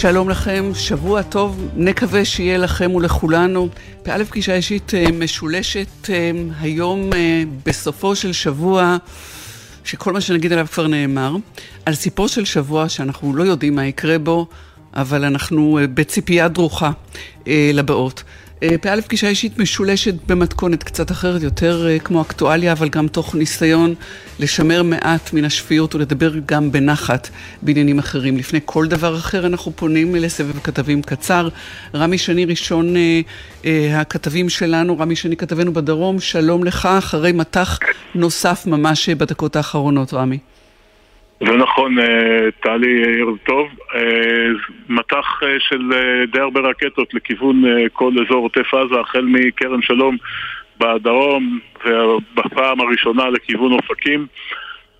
שלום לכם, שבוע טוב, נקווה שיהיה לכם ולכולנו. באלף פגישה אישית אה, משולשת אה, היום אה, בסופו של שבוע, שכל מה שנגיד עליו כבר נאמר, על סיפור של שבוע שאנחנו לא יודעים מה יקרה בו, אבל אנחנו בציפייה דרוכה לבאות. פא' פגישה אישית משולשת במתכונת קצת אחרת, יותר uh, כמו אקטואליה, אבל גם תוך ניסיון לשמר מעט מן השפיות ולדבר גם בנחת בעניינים אחרים. לפני כל דבר אחר אנחנו פונים לסבב כתבים קצר. רמי שני ראשון uh, הכתבים שלנו, רמי שני כתבנו בדרום, שלום לך, אחרי מטח נוסף ממש בדקות האחרונות, רמי. זה נכון, אה, טלי, ערב טוב. אה, מטח אה, של די הרבה רקטות לכיוון כל אזור עוטף עזה, החל מכרם שלום בדרום, ובפעם הראשונה לכיוון אופקים.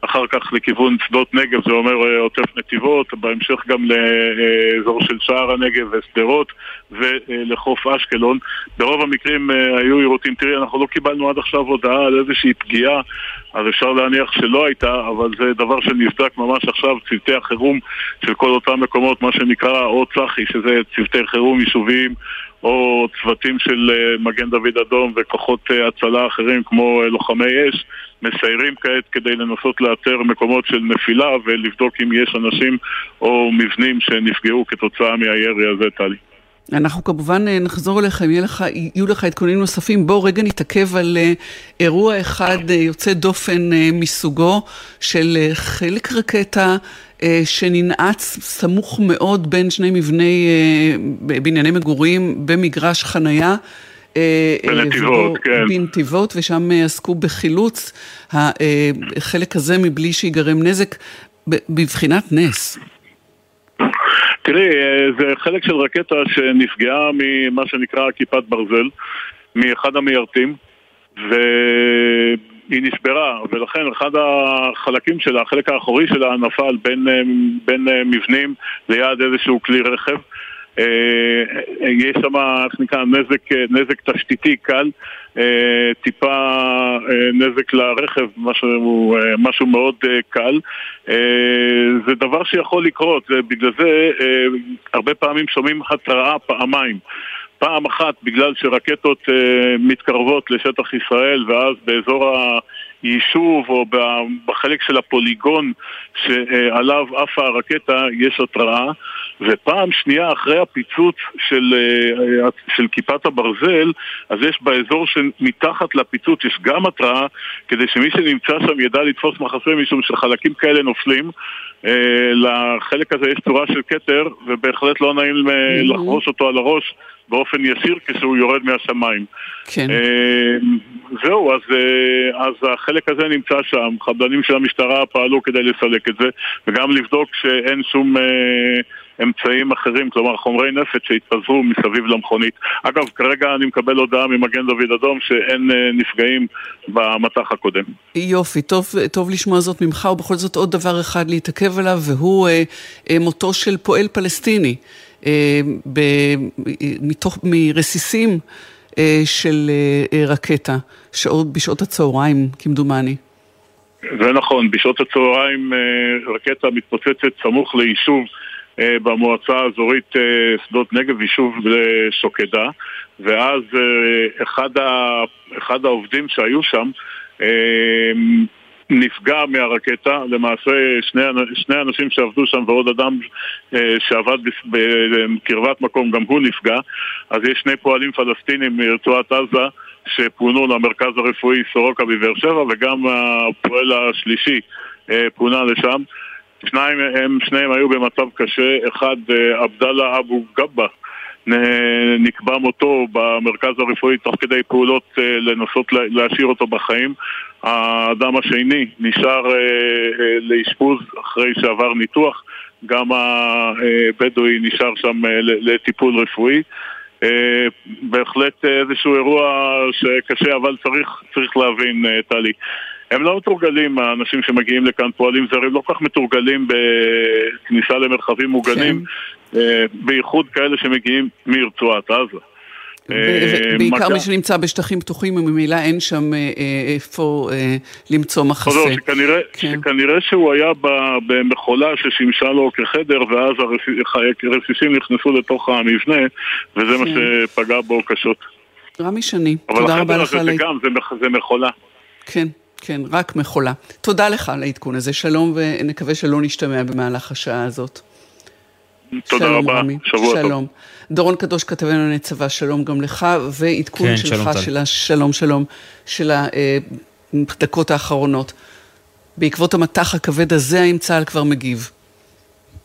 אחר כך לכיוון שדות נגב, זה אומר עוטף נתיבות, בהמשך גם לאזור של שער הנגב ושדרות ולחוף אשקלון. ברוב המקרים היו עירותים, תראי, אנחנו לא קיבלנו עד עכשיו הודעה על איזושהי פגיעה אז אפשר להניח שלא הייתה, אבל זה דבר שנבדק ממש עכשיו, צוותי החירום של כל אותם מקומות, מה שנקרא או צח"י, שזה צוותי חירום יישוביים, או צוותים של אה, מגן דוד אדום וכוחות אה, הצלה אחרים כמו אה, לוחמי אש, מסיירים כעת כדי לנסות לאתר מקומות של נפילה ולבדוק אם יש אנשים או מבנים שנפגעו כתוצאה מהירי הזה, טלי. אנחנו כמובן אה, נחזור אליך, אם יהיו לך, יהיו לך עדכונים נוספים. בואו רגע נתעכב על אה, אירוע אחד אה, יוצא דופן מסוגו של חלק רקטה שננעץ סמוך מאוד בין שני מבני בנייני מגורים במגרש חנייה. בנתיבות, כן. בנתיבות, ושם עסקו בחילוץ החלק הזה מבלי שיגרם נזק בבחינת נס. תראי, אה, זה חלק של רקטה שנפגעה ממה שנקרא כיפת ברזל, מאחד המיירטים, והיא נשברה, ולכן אחד החלקים שלה, החלק האחורי שלה נפל בין, אה, בין אה, מבנים ליד איזשהו כלי רכב. יש שם, איך נקרא, נזק, נזק תשתיתי קל, טיפה נזק לרכב, משהו, משהו מאוד קל. זה דבר שיכול לקרות, ובגלל זה הרבה פעמים שומעים התראה פעמיים. פעם אחת בגלל שרקטות מתקרבות לשטח ישראל ואז באזור ה... יישוב או בחלק של הפוליגון שעליו עפה הרקטה יש התראה ופעם שנייה אחרי הפיצוץ של, אה, של כיפת הברזל אז יש באזור שמתחת לפיצוץ יש גם התראה כדי שמי שנמצא שם ידע לתפוס מחסה משום שחלקים כאלה נופלים אה, לחלק הזה יש צורה של כתר ובהחלט לא נעים אה, לחרוש אותו על הראש באופן ישיר כשהוא יורד מהשמיים. כן. זהו, אז, אז החלק הזה נמצא שם, חבלנים של המשטרה פעלו כדי לסלק את זה וגם לבדוק שאין שום אמצעים אחרים, כלומר חומרי נפץ שהתפזרו מסביב למכונית. אגב, כרגע אני מקבל הודעה ממגן דוד אדום שאין אה, נפגעים במטח הקודם. יופי, טוב, טוב לשמוע זאת ממך, ובכל זאת עוד דבר אחד להתעכב עליו, והוא אה, אה, מותו של פועל פלסטיני. אה, ב, מתוך, מרסיסים אה, של אה, רקטה, שעות, בשעות הצהריים, כמדומני. זה נכון, בשעות הצהריים אה, רקטה מתפוצצת סמוך ליישוב אה, במועצה האזורית אה, שדות נגב, יישוב שוקדה, ואז אחד, ה, אחד העובדים שהיו שם נפגע מהרקטה, למעשה שני, שני אנשים שעבדו שם ועוד אדם שעבד בקרבת מקום גם הוא נפגע, אז יש שני פועלים פלסטינים מרצועת עזה שפונו למרכז הרפואי סורוקה בבאר שבע וגם הפועל השלישי אה, פונה לשם. שניים הם, שניהם היו במצב קשה, אחד אה, עבדאללה אבו גבה נקבע מותו במרכז הרפואי תוך כדי פעולות אה, לנסות להשאיר אותו בחיים. האדם השני נשאר לאשפוז אחרי שעבר ניתוח, גם הבדואי נשאר שם לטיפול רפואי. אה, בהחלט איזשהו אירוע שקשה, אבל צריך, צריך להבין, אה, טלי. הם לא מתורגלים, האנשים שמגיעים לכאן, פועלים זרים, לא כל כך מתורגלים בכניסה למרחבים מוגנים, כן. אה, בייחוד כאלה שמגיעים מרצועת עזה. בעיקר מי שנמצא בשטחים פתוחים, וממילא אין שם איפה למצוא מחסה. לא, כן. שכנראה שהוא היה במכולה ששימשה לו כחדר, ואז הרסיסים נכנסו לתוך המבנה, וזה מה כן. שפגע בו קשות. רמי שני, תודה רבה לך. אבל החדר הזה גם, זה מכולה. כן. כן, רק מכולה. תודה לך על העדכון הזה, שלום, ונקווה שלא נשתמע במהלך השעה הזאת. תודה שלום, רבה, רמי. שבוע שלום. טוב. שלום. דורון קדוש כתבנו לענייני צבא, שלום גם לך, ועדכון כן, שלך שלום, של השלום שלום של הדקות האחרונות. בעקבות המטח הכבד הזה, האם צה"ל כבר מגיב?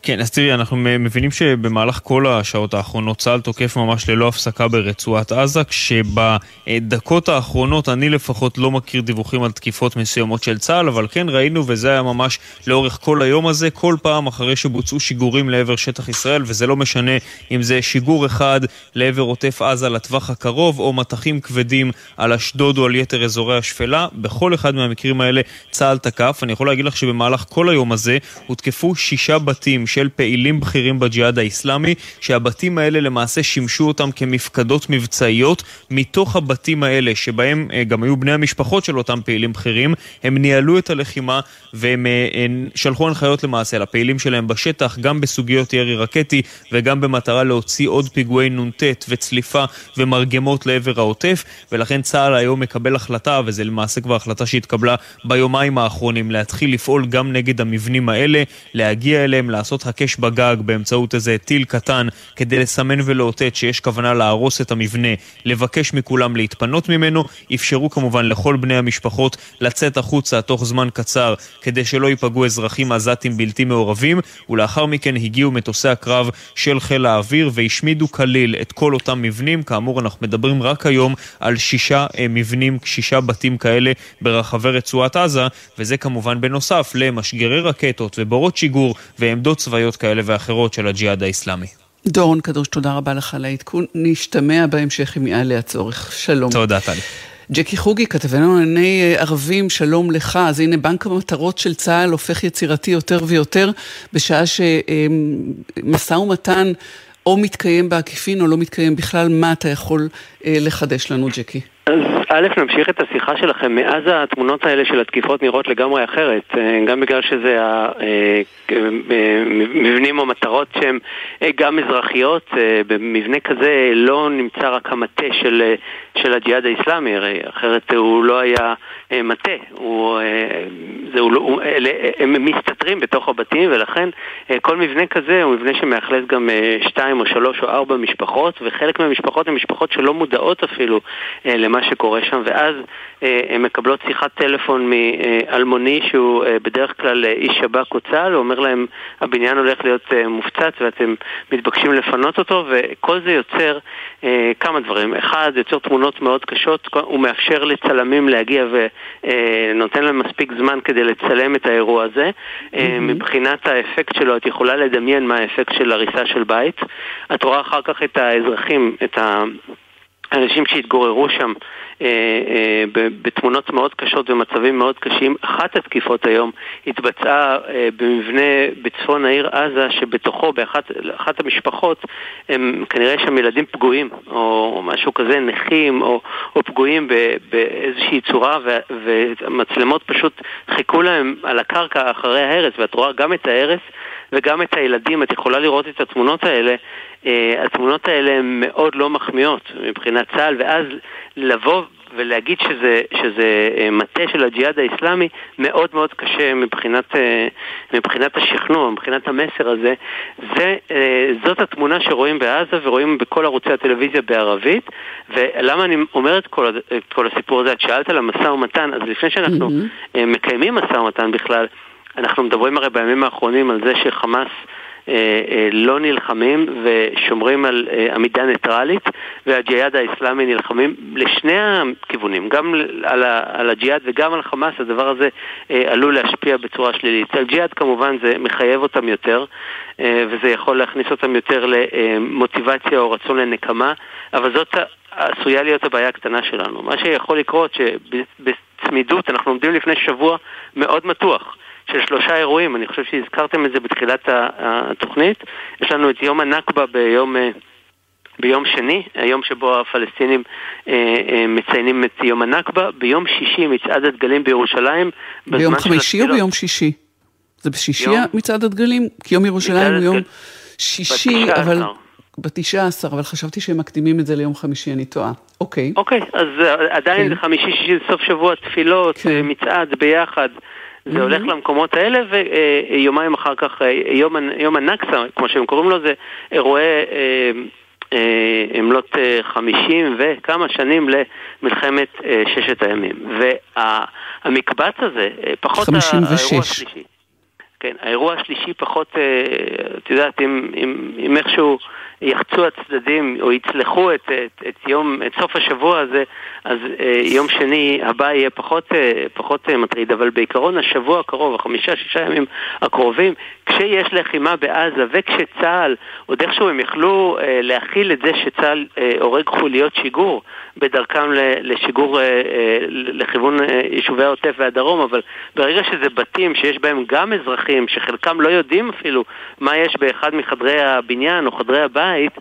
כן, אז תראי, אנחנו מבינים שבמהלך כל השעות האחרונות צה"ל תוקף ממש ללא הפסקה ברצועת עזה, כשבדקות האחרונות אני לפחות לא מכיר דיווחים על תקיפות מסוימות של צה"ל, אבל כן ראינו, וזה היה ממש לאורך כל היום הזה, כל פעם אחרי שבוצעו שיגורים לעבר שטח ישראל, וזה לא משנה אם זה שיגור אחד לעבר עוטף עזה לטווח הקרוב, או מטחים כבדים על אשדוד או על יתר אזורי השפלה, בכל אחד מהמקרים האלה צה"ל תקף. אני יכול להגיד לך שבמהלך כל היום הזה הותקפו שישה בתים של פעילים בכירים בג'יהאד האיסלאמי, שהבתים האלה למעשה שימשו אותם כמפקדות מבצעיות. מתוך הבתים האלה, שבהם אה, גם היו בני המשפחות של אותם פעילים בכירים, הם ניהלו את הלחימה והם אה, שלחו הנחיות למעשה לפעילים שלהם בשטח, גם בסוגיות ירי רקטי וגם במטרה להוציא עוד פיגועי נ"ט וצליפה ומרגמות לעבר העוטף, ולכן צה"ל היום מקבל החלטה, וזו למעשה כבר החלטה שהתקבלה ביומיים האחרונים, להתחיל לפעול גם נגד המבנים האלה, להגיע אליהם, לעשות הקש בגג באמצעות איזה טיל קטן כדי לסמן ולאותת שיש כוונה להרוס את המבנה, לבקש מכולם להתפנות ממנו, אפשרו כמובן לכל בני המשפחות לצאת החוצה תוך זמן קצר כדי שלא ייפגעו אזרחים עזתים בלתי מעורבים, ולאחר מכן הגיעו מטוסי הקרב של חיל האוויר והשמידו כליל את כל אותם מבנים. כאמור, אנחנו מדברים רק היום על שישה אה, מבנים, שישה בתים כאלה ברחבי רצועת עזה, וזה כמובן בנוסף למשגרי רקטות ובורות שיגור ועמדות צבאיות. כאלה ואחרות של הג'יהאד האיסלאמי. דורון קדוש, תודה רבה לך על העדכון. נשתמע בהמשך אם יעלה הצורך. שלום. תודה, טלי. ג'קי חוגי, כתבנו לענייני אה, ערבים, שלום לך. אז הנה, בנק המטרות של צה"ל הופך יצירתי יותר ויותר, בשעה שמשא ומתן או מתקיים בעקיפין או לא מתקיים בכלל, מה אתה יכול אה, לחדש לנו, ג'קי? אז א', נמשיך את השיחה שלכם. מאז התמונות האלה של התקיפות נראות לגמרי אחרת. אה, גם בגלל שזה המבנים אה, או מטרות שהן גם אזרחיות. במבנה כזה לא נמצא רק המטה של, של הג'יהאד האיסלאמי, הרי אחרת הוא לא היה מטה. הוא, זה, הוא, לא, הם מסתתרים בתוך הבתים, ולכן כל מבנה כזה הוא מבנה שמאכלס גם שתיים או שלוש או ארבע משפחות, וחלק מהמשפחות הן משפחות שלא מודעות אפילו אה, למה שקורה שם, ואז אה, הן מקבלות שיחת טלפון מאלמוני שהוא אה, בדרך כלל איש שב"כ או צה"ל, הוא אומר להם הבניין הולך להיות מופצץ ואתם מתבקשים לפנות אותו, וכל זה יוצר כמה דברים. אחד, יוצר תמונות מאוד קשות, הוא מאפשר לצלמים להגיע ונותן להם מספיק זמן כדי לצלם את האירוע הזה. Mm-hmm. מבחינת האפקט שלו, את יכולה לדמיין מה האפקט של הריסה של בית. את רואה אחר כך את האזרחים, את ה... אנשים שהתגוררו שם אה, אה, בתמונות מאוד קשות ומצבים מאוד קשים. אחת התקיפות היום התבצעה אה, במבנה בצפון העיר עזה, שבתוכו, באחת המשפחות, הם כנראה שם ילדים פגועים, או משהו כזה, נכים, או, או פגועים באיזושהי צורה, והמצלמות פשוט חיכו להם על הקרקע אחרי ההרס, ואת רואה גם את ההרס וגם את הילדים. את יכולה לראות את התמונות האלה. התמונות האלה הן מאוד לא מחמיאות מבחינת צה"ל, ואז לבוא ולהגיד שזה, שזה אה, מטה של הג'יהאד האיסלאמי מאוד מאוד קשה מבחינת, אה, מבחינת השכנוע, מבחינת המסר הזה. זה, אה, זאת התמונה שרואים בעזה ורואים בכל ערוצי הטלוויזיה בערבית. ולמה אני אומר את כל, את כל הסיפור הזה? את שאלת על המשא ומתן, אז לפני שאנחנו mm-hmm. מקיימים משא ומתן בכלל, אנחנו מדברים הרי בימים האחרונים על זה שחמאס אה, אה, לא נלחמים ושומרים על אה, עמידה ניטרלית והג'יהאד האיסלאמי נלחמים לשני הכיוונים, גם על הג'יהאד וגם על חמאס, הדבר הזה עלול להשפיע בצורה שלילית. על ג'יהאד כמובן זה מחייב אותם יותר וזה יכול להכניס אותם יותר למוטיבציה או רצון לנקמה, אבל זאת עשויה להיות הבעיה הקטנה שלנו. מה שיכול לקרות שבצמידות, אנחנו עומדים לפני שבוע מאוד מתוח. של שלושה אירועים, אני חושב שהזכרתם את זה בתחילת התוכנית. יש לנו את יום הנכבה ביום... אה, ביום שני, היום שבו הפלסטינים אה, אה, מציינים את יום הנכבה, ביום שישי מצעד הדגלים בירושלים. ביום חמישי או ביום שישי? זה בשישי יום... מצעד הדגלים? כי יום ירושלים הוא יום שישי, אבל... בתשעה עשר, אבל חשבתי שהם מקדימים את זה ליום חמישי, אני טועה. אוקיי. אוקיי, אז עדיין כן. זה חמישי, שישי, סוף שבוע, תפילות, כן. מצעד ביחד. זה הולך למקומות האלה, ויומיים אחר כך, יום, יום הנכסה, כמו שהם קוראים לו, זה אירועי עמלות חמישים וכמה שנים למלחמת ששת הימים. והמקבץ הזה, פחות האירוע השלישי. כן, האירוע השלישי פחות, את יודעת, אם, אם, אם איכשהו יחצו הצדדים או יצלחו את, את, את, יום, את סוף השבוע הזה, אז אה, יום שני הבא יהיה פחות, אה, פחות אה, מטריד, אבל בעיקרון השבוע הקרוב, החמישה, שישה ימים הקרובים, כשיש לחימה בעזה וכשצה"ל, עוד איכשהו הם יכלו אה, להכיל את זה שצה"ל אה, הורג חוליות שיגור בדרכם לשיגור אה, אה, לכיוון אה, יישובי העוטף והדרום, אבל ברגע שזה בתים שיש בהם גם אזרחים, שחלקם לא יודעים אפילו מה יש באחד מחדרי הבניין או חדרי הבית,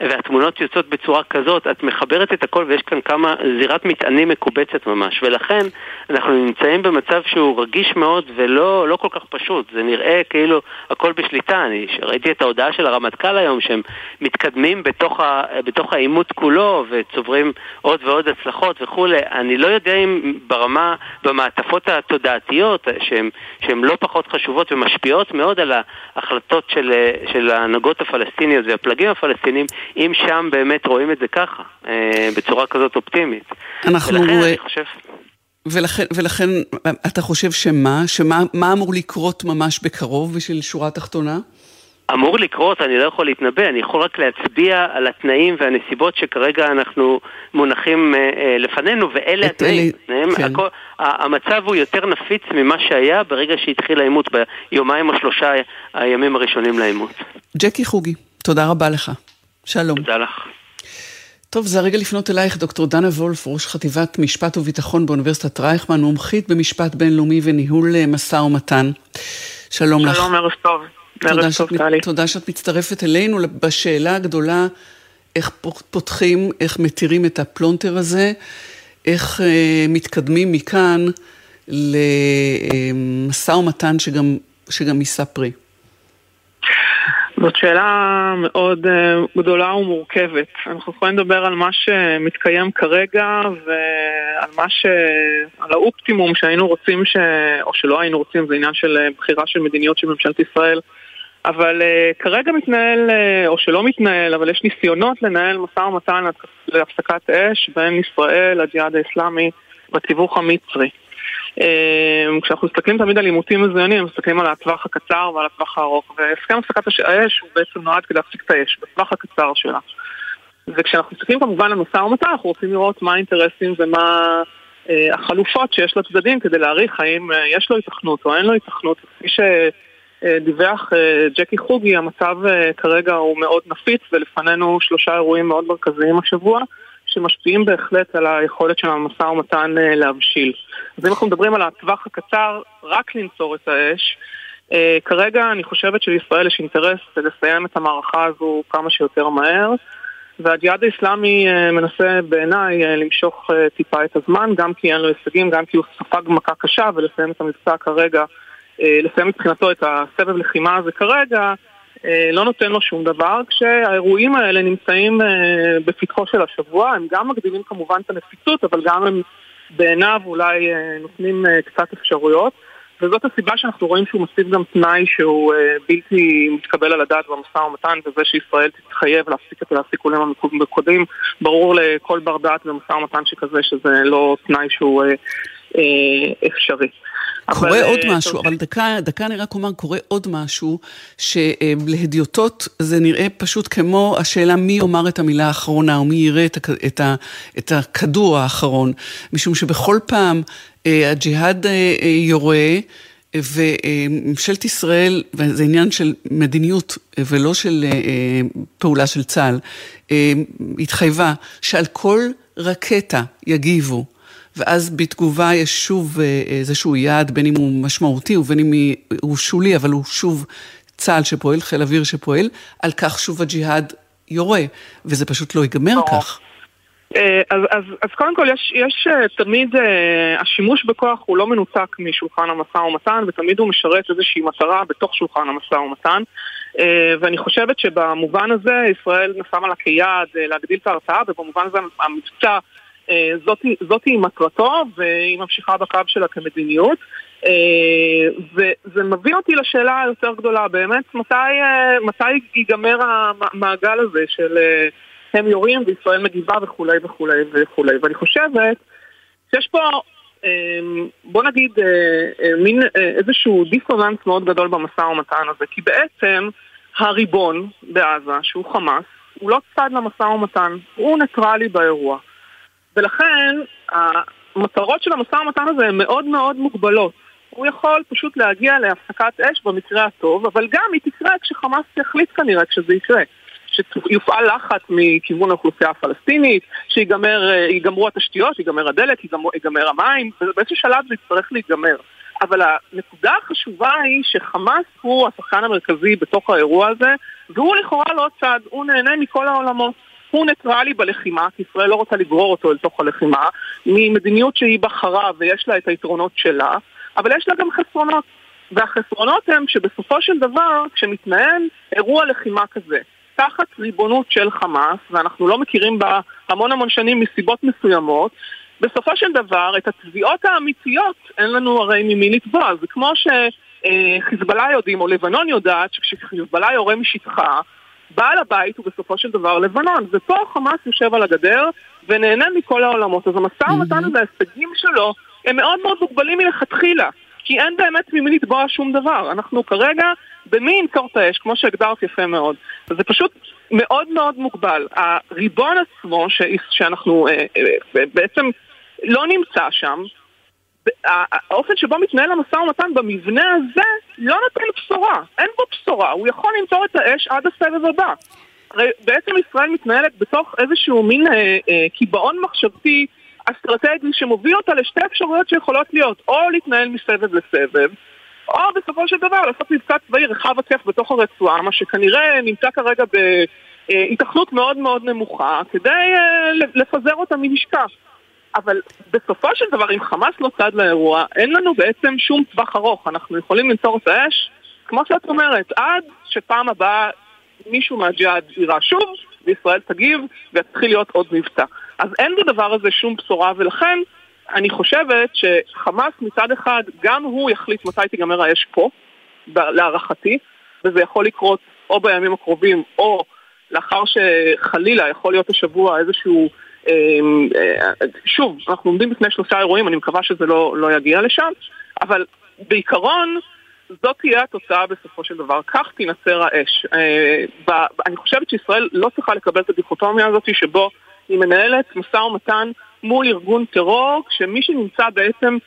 והתמונות יוצאות בצורה כזאת, את מחברת את הכל ויש כאן כמה זירת מטענים מקובצת ממש, ולכן אנחנו נמצאים במצב שהוא רגיש מאוד ולא לא כל כך פשוט, זה נראה כאילו הכל בשליטה, אני ראיתי את ההודעה של הרמטכ"ל היום שהם מתקדמים בתוך העימות כולו וצוברים עוד ועוד הצלחות וכולי, אני לא יודע אם ברמה, במעטפות התודעתיות שהן לא פחות חשובות ומשפיעות מאוד על ההחלטות של, של ההנהגות הפלסטיניות והפלגים הפלסטינים, אם שם באמת רואים את זה ככה, אה, בצורה כזאת אופטימית. אנחנו... ולכן אני חושב... ולכן, ולכן אתה חושב שמה? שמה אמור לקרות ממש בקרוב בשביל שורה תחתונה? אמור לקרות, אני לא יכול להתנבא, אני יכול רק להצביע על התנאים והנסיבות שכרגע אנחנו מונחים אה, אה, לפנינו, ואלה התנאים. אלה, כן. הכל, המצב הוא יותר נפיץ ממה שהיה ברגע שהתחיל העימות, ביומיים או שלושה הימים הראשונים לעימות. ג'קי חוגי, תודה רבה לך. שלום. תודה לך. טוב, זה הרגע לפנות אלייך, דוקטור דנה וולף, ראש חטיבת משפט וביטחון באוניברסיטת רייכמן, מומחית במשפט בינלאומי וניהול אה, משא ומתן. שלום, שלום לך. שלום, ערב טוב. תודה שאת, תודה שאת מצטרפת אלינו בשאלה הגדולה, איך פותחים, איך מתירים את הפלונטר הזה, איך אה, מתקדמים מכאן למשא ומתן שגם, שגם יישא פרי. זאת שאלה מאוד uh, גדולה ומורכבת. אנחנו יכולים לדבר על מה שמתקיים כרגע ועל מה ש... על האופטימום שהיינו רוצים ש... או שלא היינו רוצים, זה עניין של אה, בחירה של מדיניות של ממשלת ישראל. אבל uh, כרגע מתנהל, uh, או שלא מתנהל, אבל יש ניסיונות לנהל משא ומתן להפסקת אש בין ישראל, הג'יהאד האסלאמי, בתיווך המצרי. אמ, כשאנחנו מסתכלים תמיד על עימותים מזוינים, מסתכלים על הטווח הקצר ועל הטווח הארוך, והסכם הפסקת האש הוא בעצם נועד כדי להפסיק את האש, בטווח הקצר שלה. וכשאנחנו מסתכלים כמובן על משא ומתן, אנחנו רוצים לראות מה האינטרסים ומה אה, החלופות שיש לצדדים כדי להעריך האם אה, יש לו התכנות או אין לו התכנות. כפי שדיווח אה, ג'קי חוגי, המצב אה, כרגע הוא מאוד נפיץ ולפנינו שלושה אירועים מאוד מרכזיים השבוע. שמשפיעים בהחלט על היכולת של המשא ומתן אה, להבשיל. אז אם אנחנו מדברים על הטווח הקצר, רק לנצור את האש, כרגע אני חושבת שלישראל יש אינטרס לסיים את המערכה הזו כמה שיותר מהר והג'יהאד האיסלאמי uh, מנסה בעיניי למשוך טיפה את הזמן גם כי אין לו הישגים, גם כי הוא ספג מכה קשה ולסיים את המבצע כרגע, לסיים מבחינתו את הסבב לחימה הזה כרגע אה, לא נותן לו שום דבר, כשהאירועים האלה נמצאים אה, בפתחו של השבוע, הם גם מגדילים כמובן את הנפיצות, אבל גם הם בעיניו אולי אה, נותנים קצת אפשרויות. וזאת הסיבה שאנחנו רואים שהוא מוסיף גם תנאי שהוא בלתי מתקבל על הדעת במשא ומתן, וזה שישראל תתחייב להפסיק את הסיכולים המקודים. ברור לכל בר דעת במשא ומתן שכזה שזה לא תנאי שהוא אפשרי. קורה אבל, עוד uh, משהו, טוב. אבל דקה, דקה אני רק אומר, קורה עוד משהו, שלהדיוטות זה נראה פשוט כמו השאלה מי יאמר את המילה האחרונה, או מי יראה את, הכ, את, ה, את הכדור האחרון, משום שבכל פעם uh, הג'יהאד uh, יורה, וממשלת ישראל, וזה עניין של מדיניות ולא של פעולה של צה"ל, התחייבה שעל כל רקטה יגיבו. ואז בתגובה יש שוב אה, איזשהו יעד, בין אם הוא משמעותי ובין אם הוא שולי, אבל הוא שוב צה"ל שפועל, חיל אוויר שפועל, על כך שוב הג'יהאד יורה, וזה פשוט לא ייגמר כך. אה, אז, אז, אז קודם כל יש, יש אה, תמיד, uh, השימוש בכוח הוא לא מנותק משולחן המשא ומתן ותמיד הוא משרת איזושהי מטרה בתוך שולחן המשא ומתן uh, ואני חושבת שבמובן הזה ישראל שמה לה כיעד uh, להגדיל את ההרתעה ובמובן הזה המבצע uh, זאתי, זאתי מטרתו והיא ממשיכה בקו שלה כמדיניות uh, וזה מביא אותי לשאלה היותר גדולה באמת מתי, uh, מתי ייגמר המעגל הזה של הם יורים וישראל מגיבה וכולי וכולי וכולי. ואני חושבת שיש פה, בוא נגיד, אה, אה, מין אה, איזשהו דיסוננס מאוד גדול במשא ומתן הזה, כי בעצם הריבון בעזה, שהוא חמאס, הוא לא צד למשא ומתן, הוא ניטרלי באירוע. ולכן המטרות של המשא ומתן הזה הן מאוד מאוד מוגבלות. הוא יכול פשוט להגיע להפסקת אש במקרה הטוב, אבל גם היא תקרה כשחמאס יחליט כנראה כשזה יקרה. שיופעל לחץ מכיוון האוכלוסייה הפלסטינית, שיגמרו התשתיות, ייגמר הדלק, ייגמר המים, ובאיזשהו שלב זה יצטרך להיגמר. אבל הנקודה החשובה היא שחמאס הוא השחקן המרכזי בתוך האירוע הזה, והוא לכאורה לא צד, הוא נהנה מכל העולמות. הוא ניטרלי בלחימה, כי ישראל לא רוצה לגרור אותו אל תוך הלחימה, ממדיניות שהיא בחרה ויש לה את היתרונות שלה, אבל יש לה גם חסרונות. והחסרונות הם שבסופו של דבר, כשמתנהל אירוע לחימה כזה, תחת ריבונות של חמאס, ואנחנו לא מכירים בה המון המון שנים מסיבות מסוימות, בסופו של דבר, את התביעות האמיתיות אין לנו הרי ממי לתבוע. זה כמו שחיזבאללה יודעים, או לבנון יודעת, שכשחיזבאללה יורה משטחה, בעל הבית הוא בסופו של דבר לבנון. ופה חמאס יושב על הגדר ונהנה מכל העולמות. אז המשא ומתן הזה, ההישגים שלו, הם מאוד מאוד מוגבלים מלכתחילה. כי אין באמת ממי לתבוע שום דבר. אנחנו כרגע במי ימכור את האש, כמו שהגדרת יפה מאוד. זה פשוט מאוד מאוד מוגבל. הריבון עצמו, ש... שאנחנו אה, אה, בעצם לא נמצא שם, האופן שבו מתנהל המשא ומתן במבנה הזה לא נותן בשורה, אין בו בשורה, הוא יכול למכור את האש עד הסבב הבא. הרי בעצם ישראל מתנהלת בתוך איזשהו מין אה, אה, קיבעון מחשבתי אסטרטגי שמוביל אותה לשתי אפשרויות שיכולות להיות, או להתנהל מסבב לסבב, או בסופו של דבר לעשות מבצע צבאי רחב היקף בתוך הרצועה, מה שכנראה נמצא כרגע בהיתכנות מאוד מאוד נמוכה, כדי אה, לפזר אותה ממשקע. אבל בסופו של דבר, אם חמאס לא צד לאירוע, אין לנו בעצם שום טווח ארוך. אנחנו יכולים לנצור את האש, כמו שאת אומרת, עד שפעם הבאה מישהו מהג'יהאד יירה שוב, וישראל תגיב, ויתחיל להיות עוד מבצע. אז אין בדבר הזה שום בשורה, ולכן אני חושבת שחמאס מצד אחד, גם הוא יחליט מתי תיגמר האש פה, להערכתי, וזה יכול לקרות או בימים הקרובים, או לאחר שחלילה יכול להיות השבוע איזשהו... אמ, אה, שוב, אנחנו עומדים בפני שלושה אירועים, אני מקווה שזה לא, לא יגיע לשם, אבל בעיקרון זאת תהיה התוצאה בסופו של דבר, כך תינצר האש. אה, אני חושבת שישראל לא צריכה לקבל את הדיכוטומיה הזאת שבו היא מנהלת משא ומתן מול ארגון טרור, כשמי שנמצא בעצם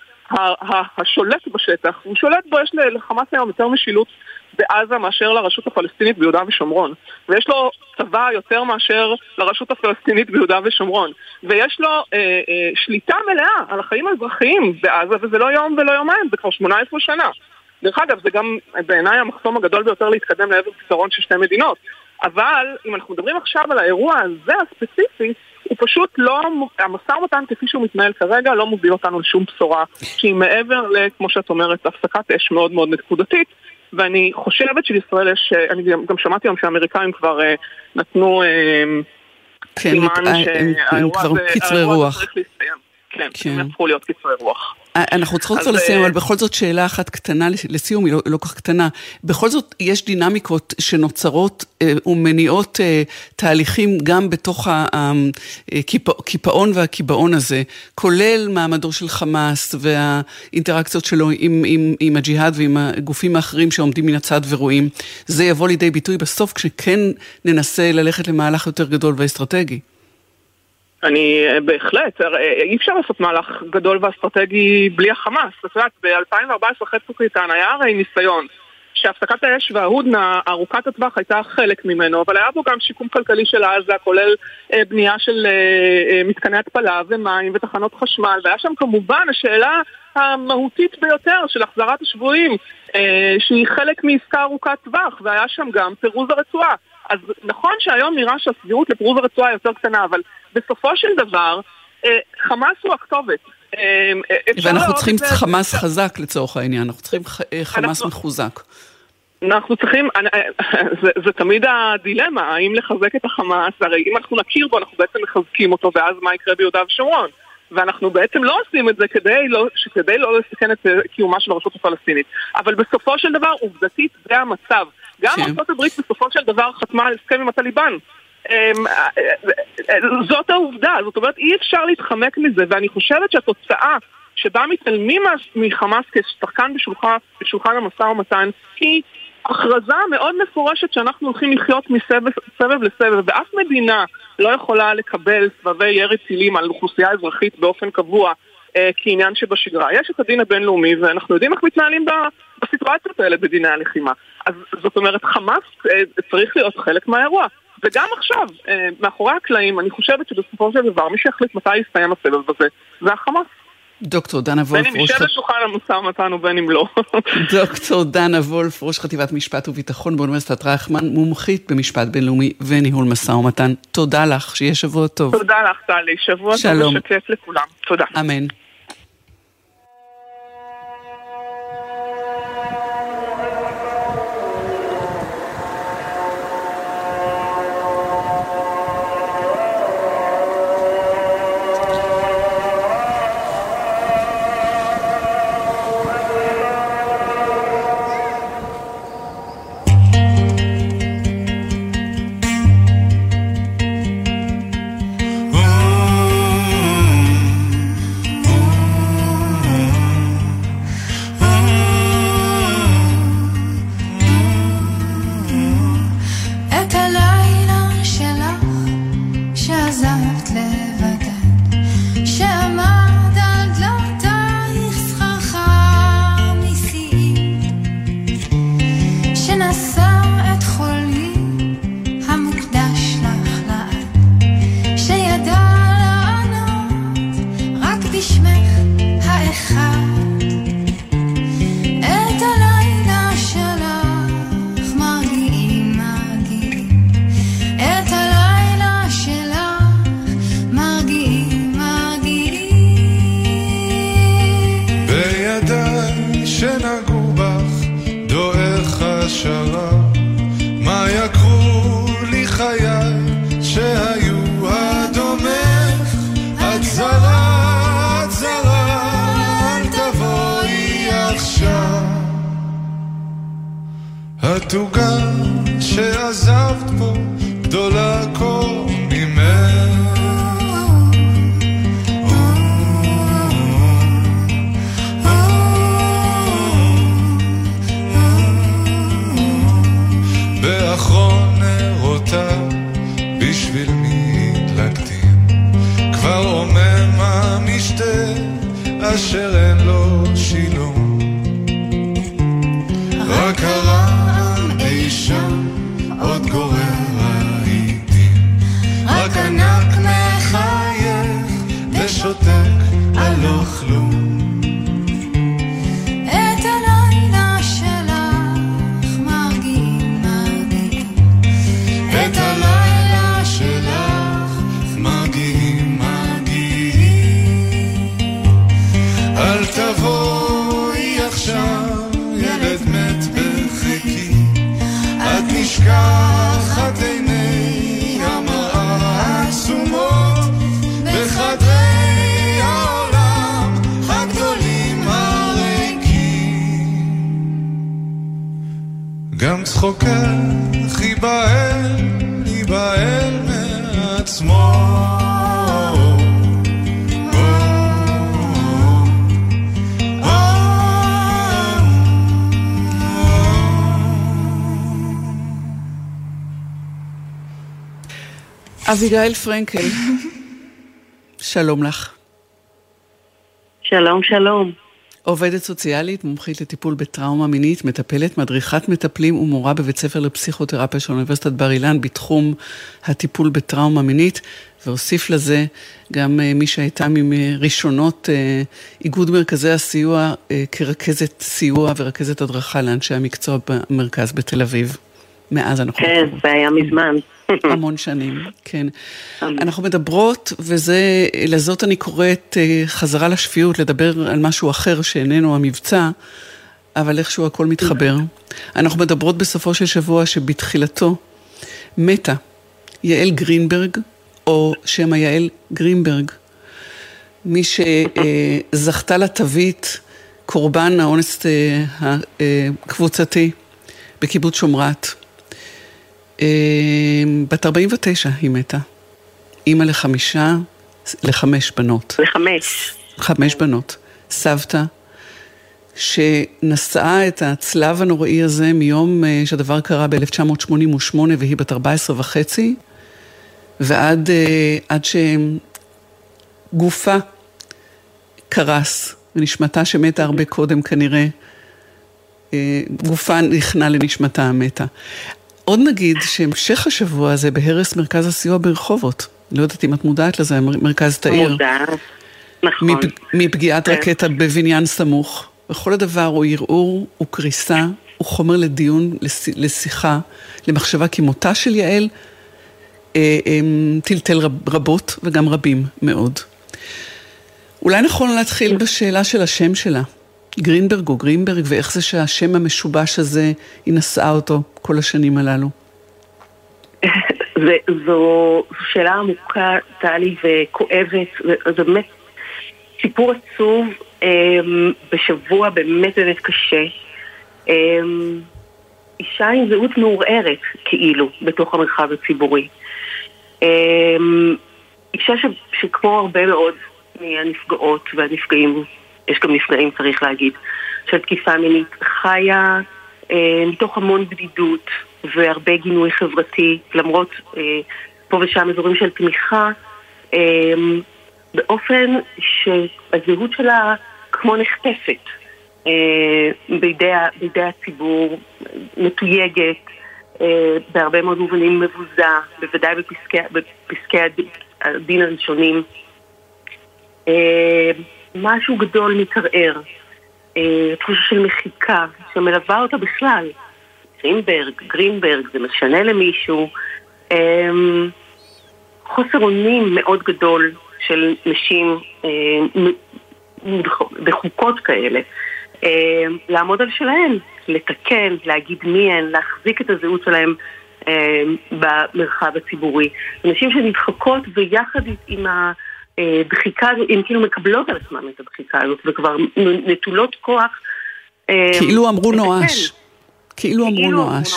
השולט בשטח, הוא שולט בו, יש לחמאס היום יותר משילות בעזה מאשר לרשות הפלסטינית ביהודה ושומרון. ויש לו צבא יותר מאשר לרשות הפלסטינית ביהודה ושומרון. ויש לו אה, אה, שליטה מלאה על החיים האזרחיים בעזה, וזה לא יום ולא יומיים, זה כבר 18 שנה. דרך אגב, זה גם בעיניי המחסום הגדול ביותר להתקדם לעבר פתרון של שתי מדינות. אבל אם אנחנו מדברים עכשיו על האירוע הזה הספציפי, הוא פשוט לא, המשא ומתן כפי שהוא מתנהל כרגע לא מוביל אותנו לשום בשורה שהיא מעבר כמו שאת אומרת, הפסקת אש מאוד מאוד נקודתית ואני חושבת שלישראל יש, אני גם שמעתי היום שהאמריקאים כבר uh, נתנו uh, כן, סימן שהאירוע הזה צריך להסתיים. כן, כן. הם הפכו להיות קצרי רוח. אנחנו צריכות כבר לסיים, אבל בכל זאת שאלה אחת קטנה לסיום, היא לא, לא כך קטנה. בכל זאת יש דינמיקות שנוצרות אה, ומניעות אה, תהליכים גם בתוך הקיפאון והקיבעון הזה, כולל מעמדו של חמאס והאינטראקציות שלו עם, עם, עם הג'יהאד ועם הגופים האחרים שעומדים מן הצד ורואים. זה יבוא לידי ביטוי בסוף כשכן ננסה ללכת למהלך יותר גדול ואסטרטגי. אני אה, בהחלט, אה, אי אפשר לעשות מהלך גדול ואסטרטגי בלי החמאס. את יודעת, ב-2014 אחרי צוק איתן היה הרי ניסיון שהפסקת האש וההודנה ארוכת הטווח הייתה חלק ממנו, אבל היה בו גם שיקום כלכלי של עזה, כולל אה, בנייה של אה, אה, מתקני התפלה ומים ותחנות חשמל, והיה שם כמובן השאלה המהותית ביותר של החזרת השבויים, אה, שהיא חלק מעסקה ארוכת טווח, והיה שם גם פירוז הרצועה. אז נכון שהיום נראה שהסבירות לפירוז הרצועה יותר קטנה, אבל בסופו של דבר, אה, חמאס הוא הכתובת. אה, ואנחנו צריכים חמאס חזק לצורך העניין, אנחנו צריכים חמאס מחוזק. אנחנו צריכים, זה, זה תמיד הדילמה, האם לחזק את החמאס, הרי אם אנחנו נכיר בו אנחנו בעצם מחזקים אותו ואז מה יקרה ביהודה ושומרון ואנחנו בעצם לא עושים את זה כדי לא, כדי לא לסכן את קיומה של הרשות הפלסטינית. אבל בסופו של דבר, עובדתית, זה המצב. גם כן. הברית בסופו של דבר חתמה על הסכם עם הטליבן. אמ, זאת העובדה, זאת אומרת אי אפשר להתחמק מזה ואני חושבת שהתוצאה שבה מתעלמים מחמאס כשחקן בשולחן המשא ומתן היא הכרזה מאוד מפורשת שאנחנו הולכים לחיות מסבב לסבב, ואף מדינה לא יכולה לקבל סבבי ירי טילים על אוכלוסייה אזרחית באופן קבוע אה, כעניין שבשגרה. יש את הדין הבינלאומי, ואנחנו יודעים איך מתנהלים בסיטואציות האלה בדיני הלחימה. אז זאת אומרת, חמאס אה, צריך להיות חלק מהאירוע. וגם עכשיו, אה, מאחורי הקלעים, אני חושבת שבסופו של דבר מי שיחליט מתי יסתיים הסבב הזה זה החמאס. דוקטור דנה וולף. בין אם יושב לשולחן המשא ומתן ובין אם לא. דוקטור דנה וולף, ראש חטיבת משפט וביטחון באוניברסיטת רייכמן, מומחית במשפט בינלאומי וניהול משא ומתן. תודה לך, שיהיה שבוע טוב. תודה לך, טלי. שבוע טוב ושקט לכולם. תודה. אמן. אביגיל פרנקל, שלום לך. שלום, שלום. עובדת סוציאלית, מומחית לטיפול בטראומה מינית, מטפלת, מדריכת מטפלים ומורה בבית ספר לפסיכותרפיה של אוניברסיטת בר אילן בתחום הטיפול בטראומה מינית, והוסיף לזה גם אה, מי שהייתה מראשונות אה, איגוד מרכזי הסיוע אה, כרכזת סיוע ורכזת הדרכה לאנשי המקצוע במרכז בתל אביב. מאז אנחנו... כן, זה היה מזמן. המון שנים, כן. אנחנו מדברות, וזה, לזאת אני קוראת אה, חזרה לשפיות, לדבר על משהו אחר שאיננו המבצע, אבל איכשהו הכל מתחבר. אנחנו מדברות בסופו של שבוע שבתחילתו מתה יעל גרינברג, או שם היעל גרינברג, מי שזכתה לתווית קורבן האונס אה, הקבוצתי בקיבוץ שומרת. אה, בת 49 היא מתה. אימא לחמישה, לחמש בנות. לחמש. חמש בנות. סבתא, שנשאה את הצלב הנוראי הזה מיום אה, שהדבר קרה ב-1988 והיא בת 14 וחצי, ועד עד שגופה קרס, ונשמתה שמתה הרבה קודם כנראה, אה, גופה נכנע לנשמתה המתה. עוד נגיד שהמשך השבוע הזה בהרס מרכז הסיוע ברחובות. לא יודעת אם את מודעת לזה, מרכז תאיר. מודעת, נכון. מפגיעת כן. רקטה בבניין סמוך. וכל הדבר הוא ערעור, הוא קריסה, הוא חומר לדיון, לשיחה, למחשבה כי מותה של יעל אה, אה, טלטל רבות וגם רבים מאוד. אולי נכון להתחיל בשאלה של השם שלה. גרינברג או גרינברג, ואיך זה שהשם המשובש הזה, היא נשאה אותו כל השנים הללו? זו שאלה עמוקה, טלי, וכואבת, זה באמת סיפור עצוב אמ, בשבוע באמת באמת קשה. אמ, אישה עם זהות מעורערת, כאילו, בתוך המרחב הציבורי. אמ, אישה ש, שכמו הרבה מאוד מהנפגעות והנפגעים, יש גם נפגעים צריך להגיד, של תקיפה מינית, חיה אה, מתוך המון בדידות והרבה גינוי חברתי, למרות אה, פה ושם אזורים של תמיכה, אה, באופן שהזהות שלה כמו נחטפת אה, בידי, בידי הציבור, מתויגת, אה, בהרבה מאוד מובנים מבוזה, בוודאי בפסקי, בפסקי הדין הראשונים. אה, משהו גדול מתערער, אה, תחושה של מחיקה שמלווה אותה בכלל. גרינברג, גרינברג, זה משנה למישהו. אה, חוסר אונים מאוד גדול של נשים בחוקות כאלה. לעמוד על שלהן, לתקן, להגיד מי הן, להחזיק את הזהות שלהן במרחב הציבורי. נשים שנדחקות ויחד עם ה... הדחיקה הזאת, הן כאילו מקבלות על עצמן את הדחיקה הזאת וכבר נטולות כוח. אה, כאילו אמרו נואש. כאילו אמרו כאילו נואש.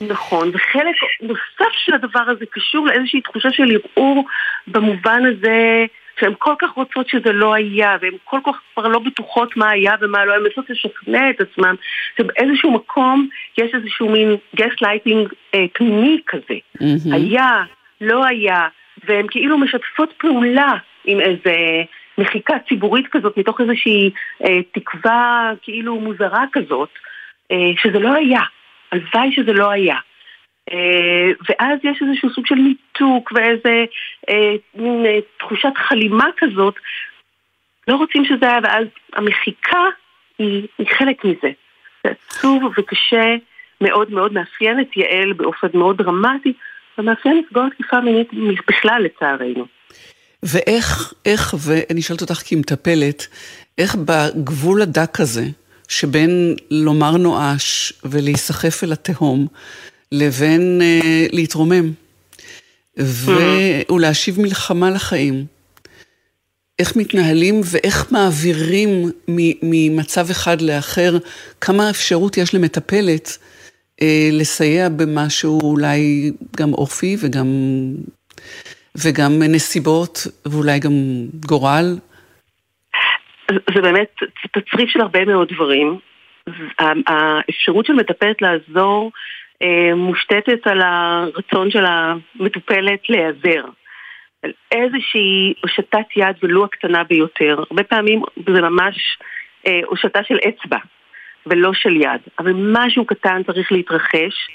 נכון, וחלק נוסף של הדבר הזה קשור לאיזושהי תחושה של ערעור במובן הזה שהן כל כך רוצות שזה לא היה, והן כל כך כבר לא בטוחות מה היה ומה לא, הן מנסות לשכנע את עצמן שבאיזשהו מקום יש איזשהו מין גסט לייטינג אה, פנימי כזה. Mm-hmm. היה, לא היה, והן כאילו משתפות פעולה עם איזה מחיקה ציבורית כזאת, מתוך איזושהי אה, תקווה כאילו מוזרה כזאת, אה, שזה לא היה. הלוואי שזה לא היה. אה, ואז יש איזשהו סוג של ניתוק ואיזה אה, אה, תחושת חלימה כזאת. לא רוצים שזה היה, ואז המחיקה היא, היא חלק מזה. זה עצוב וקשה מאוד מאוד, מאפיין את יעל באופן מאוד דרמטי, ומאפיין נפגעות תקיפה מינית בכלל לצערנו. ואיך, איך, ואני שואלת אותך כמטפלת, איך בגבול הדק הזה, שבין לומר נואש ולהיסחף אל התהום, לבין אה, להתרומם, ו... mm-hmm. ולהשיב מלחמה לחיים, איך מתנהלים ואיך מעבירים ממצב אחד לאחר, כמה אפשרות יש למטפלת אה, לסייע במשהו אולי גם אופי וגם, וגם נסיבות ואולי גם גורל? זה באמת תצריף של הרבה מאוד דברים. האפשרות של מטפלת לעזור אה, מושתתת על הרצון של המטופלת להיעזר. על איזושהי הושטת יד ולו הקטנה ביותר. הרבה פעמים זה ממש אה, הושטה של אצבע. ולא של יד. אבל משהו קטן צריך להתרחש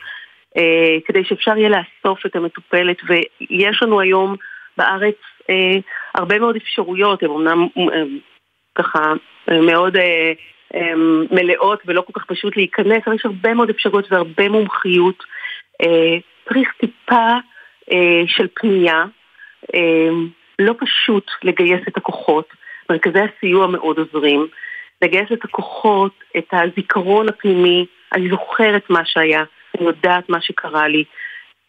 אה, כדי שאפשר יהיה לאסוף את המטופלת, ויש לנו היום בארץ אה, הרבה מאוד אפשרויות, הן אמנם אה, ככה אה, מאוד אה, מלאות ולא כל כך פשוט להיכנס, אבל יש הרבה מאוד אפשרויות והרבה מומחיות. צריך טיפה של פנייה, לא פשוט לגייס את הכוחות, מרכזי הסיוע מאוד עוזרים. לגייס את הכוחות, את הזיכרון הפנימי, אני זוכרת מה שהיה, אני יודעת מה שקרה לי,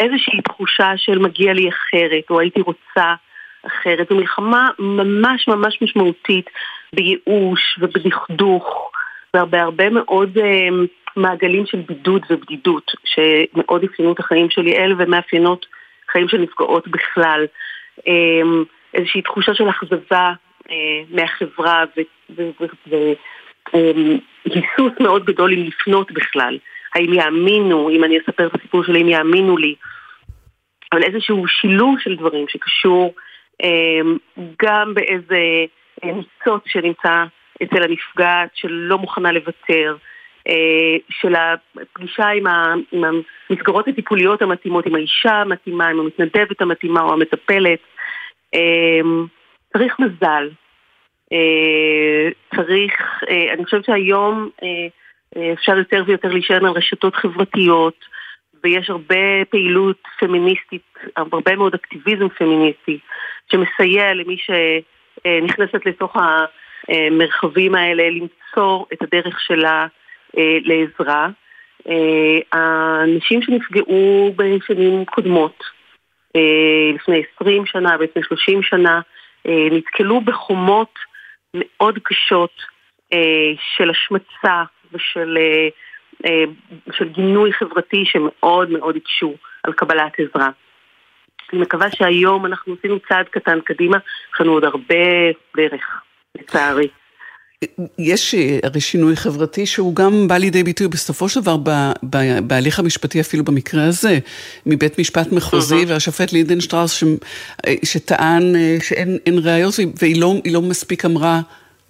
איזושהי תחושה של מגיע לי אחרת, או הייתי רוצה אחרת. זו מלחמה ממש ממש משמעותית בייאוש ובדכדוך, ובהרבה מאוד אה, מעגלים של בידוד ובדידות, שמאוד אפיינו את החיים שלי אלה ומאפיינות חיים של נפגעות בכלל. אה, איזושהי תחושה של אכזבה מהחברה והיסוס מאוד גדול אם לפנות בכלל. האם יאמינו, אם אני אספר את הסיפור שלי, אם יאמינו לי. אבל איזשהו שילוב של דברים שקשור אה, גם באיזה אה, ניצוץ שנמצא אצל הנפגעת שלא מוכנה לוותר, של הפגישה עם, המסגרות הטיפוליות המתאימות, עם האישה המתאימה, עם המתנדבת המתאימה או המטפלת. צריך מזל. אה, צריך, אה, אני חושבת שהיום אה, אפשר יותר ויותר להישען על רשתות חברתיות ויש הרבה פעילות פמיניסטית, הרבה מאוד אקטיביזם פמיניסטי שמסייע למי שנכנסת לתוך המרחבים האלה למצוא את הדרך שלה לעזרה. האנשים שנפגעו בשנים קודמות, לפני 20 שנה, לפני 30 שנה, נתקלו בחומות מאוד קשות אה, של השמצה ושל אה, של גינוי חברתי שמאוד מאוד הקשו על קבלת עזרה. אני מקווה שהיום אנחנו עשינו צעד קטן קדימה, יש לנו עוד הרבה דרך, לצערי. יש הרי שינוי חברתי שהוא גם בא לידי ביטוי בסופו של דבר בהליך המשפטי אפילו במקרה הזה, מבית משפט מחוזי והשופט לידן שטראוס שטען אה, שאין ראיות והיא לא, לא מספיק אמרה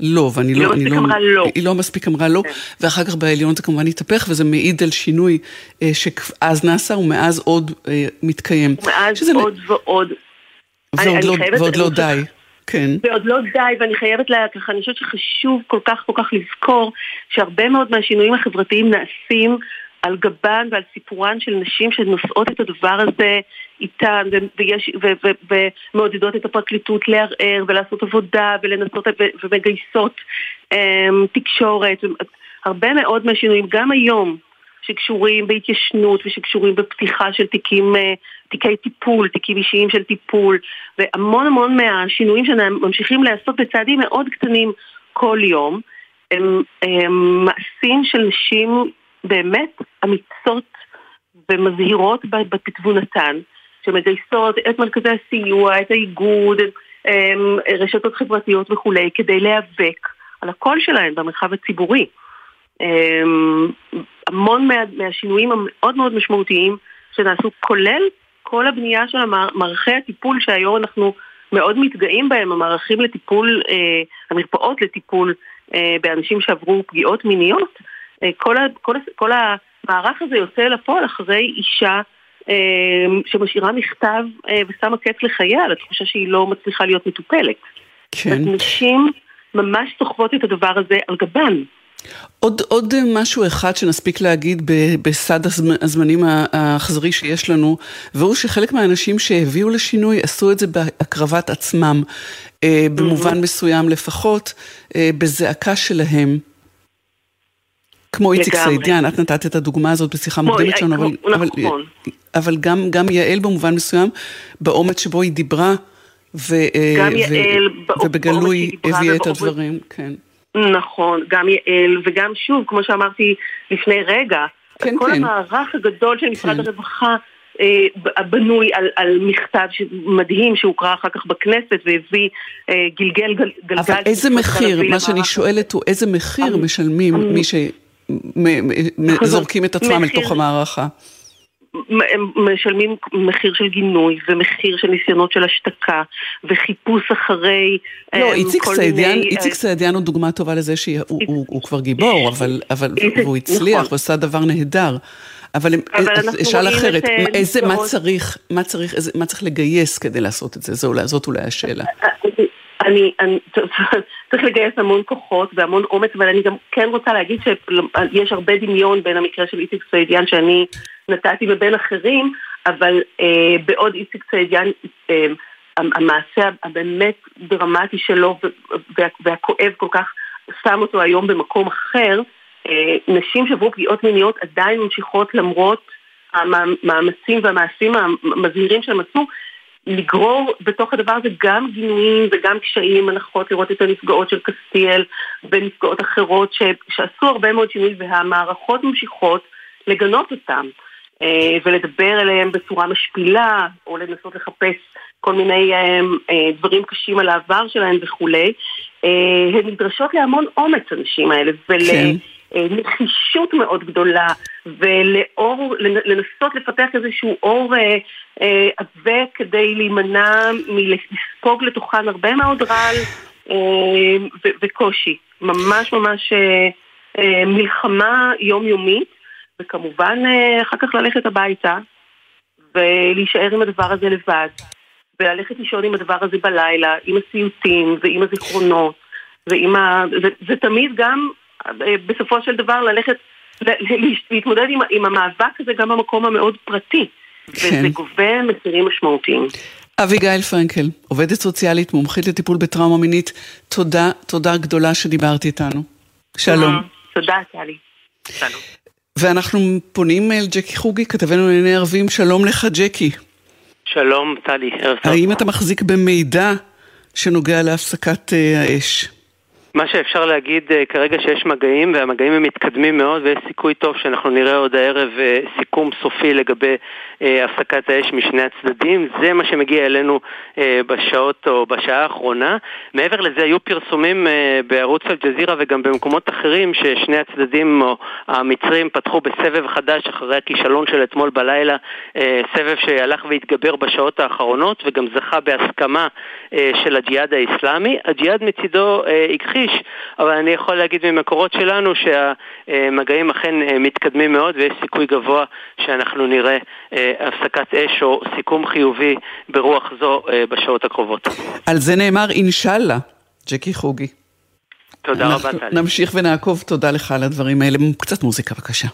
לא, ואני לא, לא, אני לא, לא, היא לא מספיק אמרה לא, כן. ואחר כך בעליון זה כמובן התהפך, וזה מעיד על שינוי אה, שאז נעשה ומאז עוד אה, מתקיים. מאז עוד ועוד. ועוד לא, ועוד לא די. כן. ועוד לא די, ואני חייבת לה, ככה, אני חושבת שחשוב כל כך כל כך לזכור שהרבה מאוד מהשינויים החברתיים נעשים על גבן ועל סיפורן של נשים שנושאות את הדבר הזה איתן ומעודדות את הפרקליטות לערער ולעשות עבודה ולנסות ומגייסות um, תקשורת. הרבה מאוד מהשינויים, גם היום, שקשורים בהתיישנות ושקשורים בפתיחה של תיקים, אה, תיקי טיפול, תיקים אישיים של טיפול, והמון המון מהשינויים שממשיכים להיעשות בצעדים מאוד קטנים כל יום, הם, הם מעשים של נשים באמת אמיצות ומזהירות בתבונתן, שמגייסות את מרכזי הסיוע, את האיגוד, רשתות חברתיות וכולי, כדי להיאבק על הקול שלהן במרחב הציבורי. המון מה, מהשינויים המאוד מאוד משמעותיים שנעשו, כולל כל הבנייה של מערכי הטיפול שהיום אנחנו מאוד מתגאים בהם, המערכים לטיפול, אה, המרפאות לטיפול אה, באנשים שעברו פגיעות מיניות, אה, כל, ה, כל, כל המערך הזה יוצא לפועל אחרי אישה אה, שמשאירה מכתב אה, ושמה קץ לחייה, לתחושה שהיא לא מצליחה להיות מטופלת. כן. נשים ממש סוחבות את הדבר הזה על גבן. עוד, עוד משהו אחד שנספיק להגיד בסד הזמנים האכזרי שיש לנו, והוא שחלק מהאנשים שהביאו לשינוי עשו את זה בהקרבת עצמם, אה, במובן מסוים לפחות, אה, בזעקה שלהם. כמו איציק סעידיאן, את נתת את הדוגמה הזאת בשיחה מוקדמת שלנו, אבל, אבל, נכון. אבל גם, גם יעל במובן מסוים, באומץ שבו היא דיברה, ו, אה, גם ו, יעל, ובגלוי הביאה את הדברים, כן. נכון, גם יעל, וגם שוב, כמו שאמרתי לפני רגע, כן, כל כן. המערך הגדול של משרד כן. הרווחה אה, בנוי על, על מכתב מדהים שהוקרא אחר כך בכנסת והביא, אה, גלגל גל, גלגל. אבל איזה מחיר, מה שאני שואלת הוא איזה מחיר משלמים מי שזורקים את עצמם אל תוך המערכה? הם משלמים מחיר של גינוי ומחיר של ניסיונות של השתקה וחיפוש אחרי לא, איציק סעידיאן, מיני... איציק סעידיאן הוא דוגמה טובה לזה שהוא הוא, הוא כבר גיבור, אבל, אבל והוא הצליח נכון. ועשה דבר נהדר. אבל, אשאל אחרת, את, איזה, מה צריך, מה צריך, מה צריך לגייס כדי לעשות את זה? זאת אולי השאלה. אני, אני, צריך לגייס המון כוחות והמון אומץ, אבל אני גם כן רוצה להגיד שיש הרבה דמיון בין המקרה של איציק סעידיאן שאני נתתי ובין אחרים, אבל אה, בעוד איציק סעידיאן, אה, המעשה הבאמת דרמטי שלו וה, והכואב כל כך שם אותו היום במקום אחר, אה, נשים שעברו פגיעות מיניות עדיין ממשיכות למרות המאמצים והמעשים המזהירים שהם עשו, לגרור בתוך הדבר הזה גם גינויים וגם קשיים, הנחות לראות את הנפגעות של קסטיאל ונפגעות אחרות ש, שעשו הרבה מאוד שינוי והמערכות ממשיכות לגנות אותם אה, ולדבר אליהם בצורה משפילה או לנסות לחפש כל מיני אה, אה, דברים קשים על העבר שלהם וכולי. הן נדרשות להמון אומץ, הנשים האלה, ול... כן. נחישות מאוד גדולה ולאור, לנסות לפתח איזשהו אור אה, עבה כדי להימנע מלספוג לתוכן הרבה מאוד רעל אה, וקושי. ממש ממש אה, מלחמה יומיומית, וכמובן אחר כך ללכת הביתה ולהישאר עם הדבר הזה לבד, וללכת לישון עם הדבר הזה בלילה, עם הסיוטים ועם הזיכרונות, ועם ה... זה, זה תמיד גם בסופו של דבר ללכת, להתמודד עם, עם המאבק הזה גם במקום המאוד פרטי. וזה כן. גובה מחירים משמעותיים. אביגיל פרנקל, עובדת סוציאלית, מומחית לטיפול בטראומה מינית, תודה, תודה גדולה שדיברת איתנו. שלום. תודה, טלי. שלום. ואנחנו פונים אל ג'קי חוגי, כתבנו לענייני ערבים, שלום לך ג'קי. שלום, טלי, ערב טוב. האם אתה מחזיק במידע שנוגע להפסקת uh, האש? מה שאפשר להגיד uh, כרגע שיש מגעים, והמגעים הם מתקדמים מאוד, ויש סיכוי טוב שאנחנו נראה עוד הערב uh, סיכום סופי לגבי uh, הפסקת האש משני הצדדים. זה מה שמגיע אלינו בשעות או בשעה האחרונה. מעבר לזה היו פרסומים בערוץ אל-ג'זירה וגם במקומות אחרים ששני הצדדים המצרים פתחו בסבב חדש אחרי הכישלון של אתמול בלילה, סבב שהלך והתגבר בשעות האחרונות וגם זכה בהסכמה של הג'יהאד האיסלאמי. הג'יהאד מצידו הכחיש שליש, אבל אני יכול להגיד ממקורות שלנו שהמגעים אכן אה, מתקדמים מאוד ויש סיכוי גבוה שאנחנו נראה אה, הפסקת אש או סיכום חיובי ברוח זו אה, בשעות הקרובות. על זה נאמר אינשאללה, ג'קי חוגי. תודה רבה, טלי. נמשיך ונעקוב, תודה לך על הדברים האלה. קצת מוזיקה בבקשה.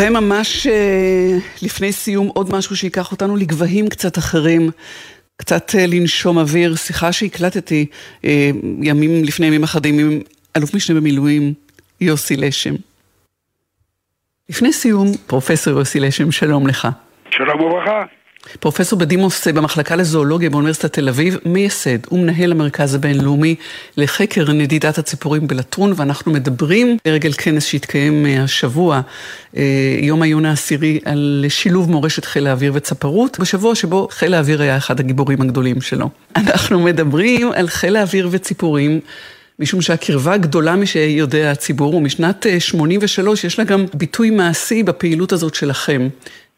וממש אה, לפני סיום עוד משהו שיקח אותנו לגבהים קצת אחרים, קצת אה, לנשום אוויר, שיחה שהקלטתי אה, ימים לפני ימים אחדים עם אלוף משנה במילואים יוסי לשם. לפני סיום, פרופסור יוסי לשם, שלום לך. שלום וברכה. פרופסור בדימוס במחלקה לזואולוגיה באוניברסיטת תל אביב, מייסד ומנהל המרכז הבינלאומי לחקר נדידת הציפורים בלטרון, ואנחנו מדברים לרגל כנס שהתקיים אה, השבוע, אה, יום העיון העשירי, על שילוב מורשת חיל האוויר וצפרות, בשבוע שבו חיל האוויר היה אחד הגיבורים הגדולים שלו. אנחנו מדברים על חיל האוויר וציפורים. משום שהקרבה גדולה משיודע הציבור, ומשנת 83 אה, יש לה גם ביטוי מעשי בפעילות הזאת שלכם.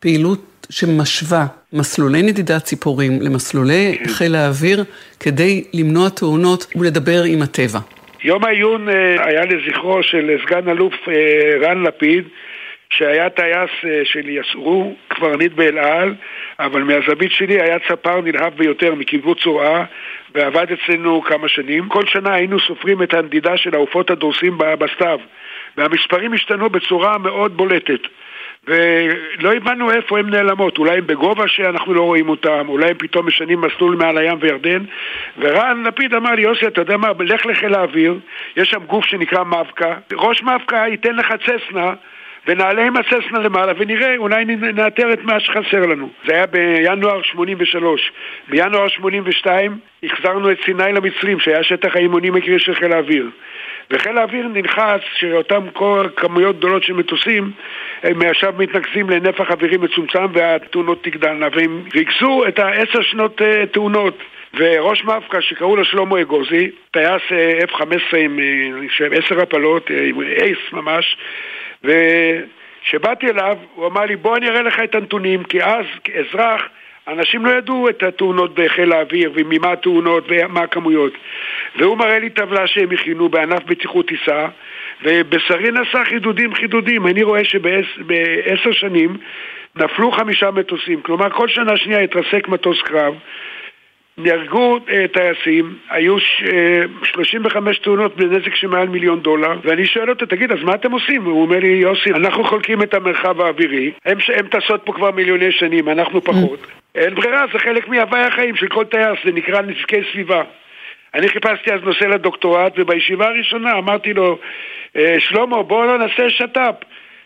פעילות שמשווה מסלולי נדידת ציפורים למסלולי חיל האוויר כדי למנוע תאונות ולדבר עם הטבע. יום העיון אה, היה לזכרו של סגן אלוף אה, רן לפיד, שהיה טייס של יסעור, קברניט באל על, אבל מהזווית שלי היה צפר נלהב ביותר מקיבוץ צורעה, ועבד אצלנו כמה שנים. כל שנה היינו סופרים את הנדידה של העופות הדורסים בסתיו, והמספרים השתנו בצורה מאוד בולטת. ולא הבנו איפה הן נעלמות, אולי הן בגובה שאנחנו לא רואים אותן, אולי הם פתאום משנים מסלול מעל הים וירדן ורן לפיד אמר לי, יוסי, אתה יודע מה, לך לחיל האוויר, יש שם גוף שנקרא מבקה, ראש מבקה ייתן לך צסנה ונעלה עם הססנה למעלה ונראה, אולי נאתר את מה שחסר לנו. זה היה בינואר 83. בינואר 82 החזרנו את סיני למצרים, שהיה שטח האימונים העיקרי של חיל האוויר. וחיל האוויר נלחץ שאותם כל כמויות גדולות של מטוסים הם עכשיו מתנקזים לנפח אווירי מצומצם והתאונות תגדלנה והם ריכזו את העשר שנות uh, תאונות. וראש מאבקה שקראו לו שלמה אגוזי, טייס uh, F-15 עם uh, עשר הפלות, עם אייס ממש וכשבאתי אליו, הוא אמר לי, בוא אני אראה לך את הנתונים, כי אז, כאזרח, אנשים לא ידעו את התאונות בחיל האוויר, וממה התאונות ומה הכמויות. והוא מראה לי טבלה שהם הכינו בענף בטיחות טיסה, ובשרי נסע חידודים חידודים. אני רואה שבעשר שנים נפלו חמישה מטוסים. כלומר, כל שנה שנייה התרסק מטוס קרב. נהרגו אה, טייסים, היו ש, אה, 35 תאונות בנזק של מעל מיליון דולר ואני שואל אותו, תגיד, אז מה אתם עושים? הוא אומר לי, יוסי, אנחנו חולקים את המרחב האווירי הם, הם טסות פה כבר מיליוני שנים, אנחנו פחות mm. אין ברירה, זה חלק מהווי החיים של כל טייס, זה נקרא נזקי סביבה אני חיפשתי אז נושא לדוקטורט ובישיבה הראשונה אמרתי לו, אה, שלמה, בואו לא נעשה שת"פ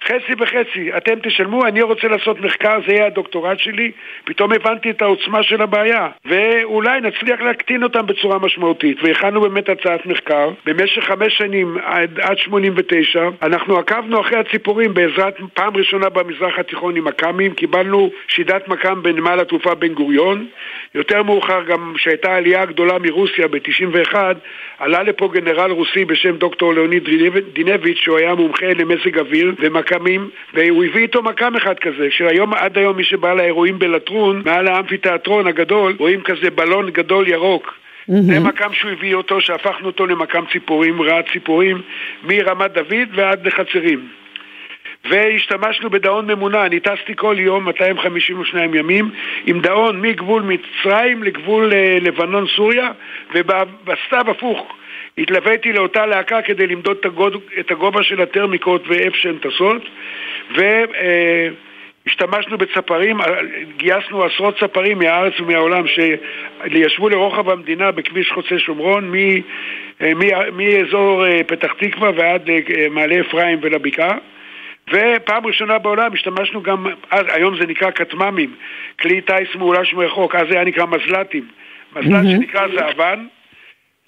חצי בחצי, אתם תשלמו, אני רוצה לעשות מחקר, זה יהיה הדוקטורט שלי, פתאום הבנתי את העוצמה של הבעיה, ואולי נצליח להקטין אותם בצורה משמעותית, והכנו באמת הצעת מחקר, במשך חמש שנים עד, עד 89, אנחנו עקבנו אחרי הציפורים. בעזרת פעם ראשונה במזרח התיכון עם מכ"מים, קיבלנו שידת מכ"ם בנמל התעופה בן גוריון, יותר מאוחר גם שהייתה עלייה גדולה מרוסיה ב-91, עלה לפה גנרל רוסי בשם דוקטור לאוניד דינביץ', שהוא היה מומחה למזג אוויר, ומכ"ם מכ"מים, והוא הביא איתו מכ"ם אחד כזה, שהיום, עד היום מי שבא לאירועים בלטרון, מעל האמפיתיאטרון הגדול, רואים כזה בלון גדול ירוק. Mm-hmm. זה מכ"ם שהוא הביא אותו, שהפכנו אותו למכ"ם ציפורים, radar ציפורים, מרמת דוד ועד לחצרים. והשתמשנו בדאון ממונע, אני טסתי כל יום 252 ימים עם דאון מגבול מצרים לגבול אה, לבנון-סוריה ובסתיו הפוך. התלוויתי לאותה להקה כדי למדוד את הגובה של הטרמיקות ואיפה שהן טסות והשתמשנו בצפרים, גייסנו עשרות צפרים מהארץ ומהעולם שישבו לרוחב המדינה בכביש חוצה שומרון מאזור אה, פתח תקווה ועד אה, מעלה אפרים ולבקעה ופעם ראשונה בעולם השתמשנו גם, אז, היום זה נקרא כטמ"מים, כלי טיס מאולש מרחוק, אז זה היה נקרא מזל"טים. מזל"ט mm-hmm. שנקרא זהבן,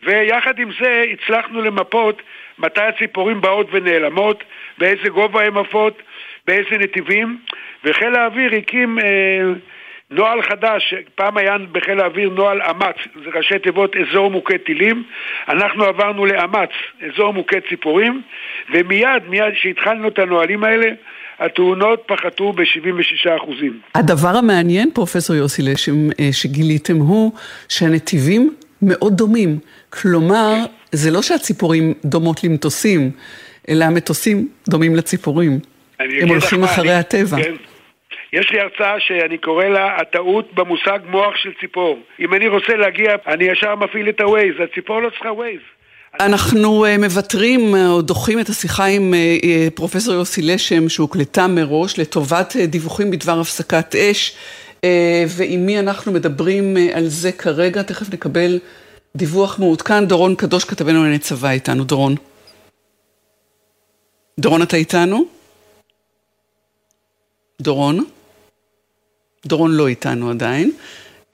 ויחד עם זה הצלחנו למפות מתי הציפורים באות ונעלמות, באיזה גובה הן עפות, באיזה נתיבים, וחיל האוויר הקים אה, נוהל חדש, פעם היה בחיל האוויר נוהל אמ"ץ, זה ראשי תיבות אזור מוכה טילים, אנחנו עברנו לאמ"ץ, אזור מוכה ציפורים, ומיד, מיד כשהתחלנו את הנהלים האלה, התאונות פחתו ב-76%. הדבר המעניין, פרופסור יוסי לשם, אה, שגיליתם הוא שהנתיבים מאוד דומים. כלומר, זה לא שהציפורים דומות למטוסים, אלא המטוסים דומים לציפורים. הם הולכים אחרי אני, הטבע. כן. יש לי הרצאה שאני קורא לה הטעות במושג מוח של ציפור. אם אני רוצה להגיע, אני ישר מפעיל את הווייז, הציפור לא צריכה ווייז. אנחנו uh, מוותרים uh, או דוחים את השיחה עם uh, פרופסור יוסי לשם שהוקלטה מראש לטובת דיווחים בדבר הפסקת אש ועם מי אנחנו מדברים על זה כרגע, תכף נקבל דיווח מעודכן. דורון קדוש כתבנו לענייני צבא איתנו, דורון. דורון אתה איתנו? דורון? דורון לא איתנו עדיין.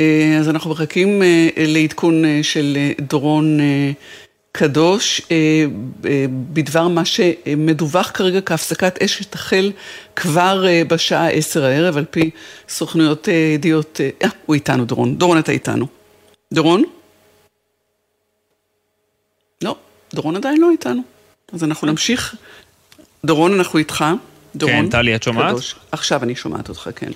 אה, אז אנחנו מחכים אה, לעדכון אה, של דורון קדוש בדבר מה שמדווח כרגע כהפסקת אש שתחל כבר בשעה עשר הערב, על פי סוכנויות ידיעות... אה, הוא איתנו, דורון. דורון, אתה איתנו. דורון? לא, דורון עדיין לא איתנו. אז אנחנו נמשיך. דורון, אנחנו איתך. דורון. כן, טלי, את שומעת? קדוש. עכשיו אני שומעת אותך, כן.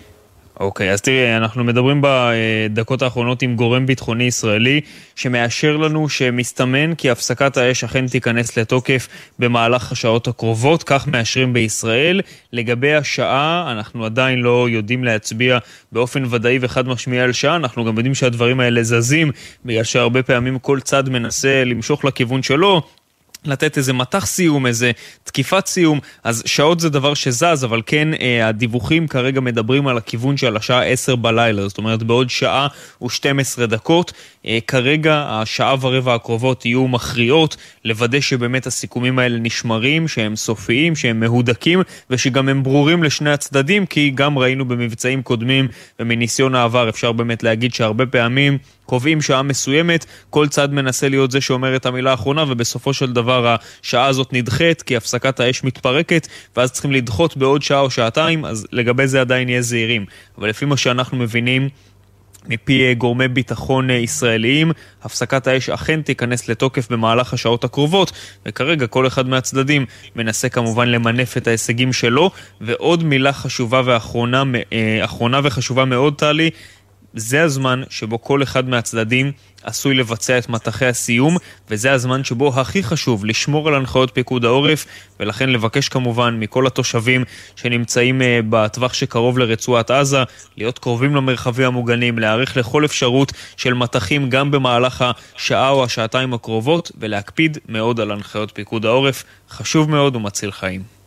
אוקיי, אז תראי, אנחנו מדברים בדקות האחרונות עם גורם ביטחוני ישראלי שמאשר לנו שמסתמן כי הפסקת האש אכן תיכנס לתוקף במהלך השעות הקרובות, כך מאשרים בישראל. לגבי השעה, אנחנו עדיין לא יודעים להצביע באופן ודאי וחד משמיע על שעה, אנחנו גם יודעים שהדברים האלה זזים, בגלל שהרבה פעמים כל צד מנסה למשוך לכיוון שלו. לתת איזה מטח סיום, איזה תקיפת סיום, אז שעות זה דבר שזז, אבל כן, אה, הדיווחים כרגע מדברים על הכיוון של השעה 10 בלילה, זאת אומרת בעוד שעה ו-12 דקות. אה, כרגע השעה ורבע הקרובות יהיו מכריעות, לוודא שבאמת הסיכומים האלה נשמרים, שהם סופיים, שהם מהודקים, ושגם הם ברורים לשני הצדדים, כי גם ראינו במבצעים קודמים ומניסיון העבר אפשר באמת להגיד שהרבה פעמים קובעים שעה מסוימת, כל צד מנסה להיות זה שאומר את המילה האחרונה, ובסופו של דבר השעה הזאת נדחית, כי הפסקת האש מתפרקת, ואז צריכים לדחות בעוד שעה או שעתיים, אז לגבי זה עדיין נהיה זהירים. אבל לפי מה שאנחנו מבינים, מפי גורמי ביטחון ישראליים, הפסקת האש אכן תיכנס לתוקף במהלך השעות הקרובות, וכרגע כל אחד מהצדדים מנסה כמובן למנף את ההישגים שלו. ועוד מילה חשובה ואחרונה אה, וחשובה מאוד, טלי, זה הזמן שבו כל אחד מהצדדים עשוי לבצע את מטחי הסיום, וזה הזמן שבו הכי חשוב לשמור על הנחיות פיקוד העורף, ולכן לבקש כמובן מכל התושבים שנמצאים אה, בטווח שקרוב לרצועת עזה, להיות קרובים למרחבים המוגנים, להיערך לכל אפשרות של מטחים גם במהלך השעה או השעתיים הקרובות, ולהקפיד מאוד על הנחיות פיקוד העורף. חשוב מאוד ומציל חיים.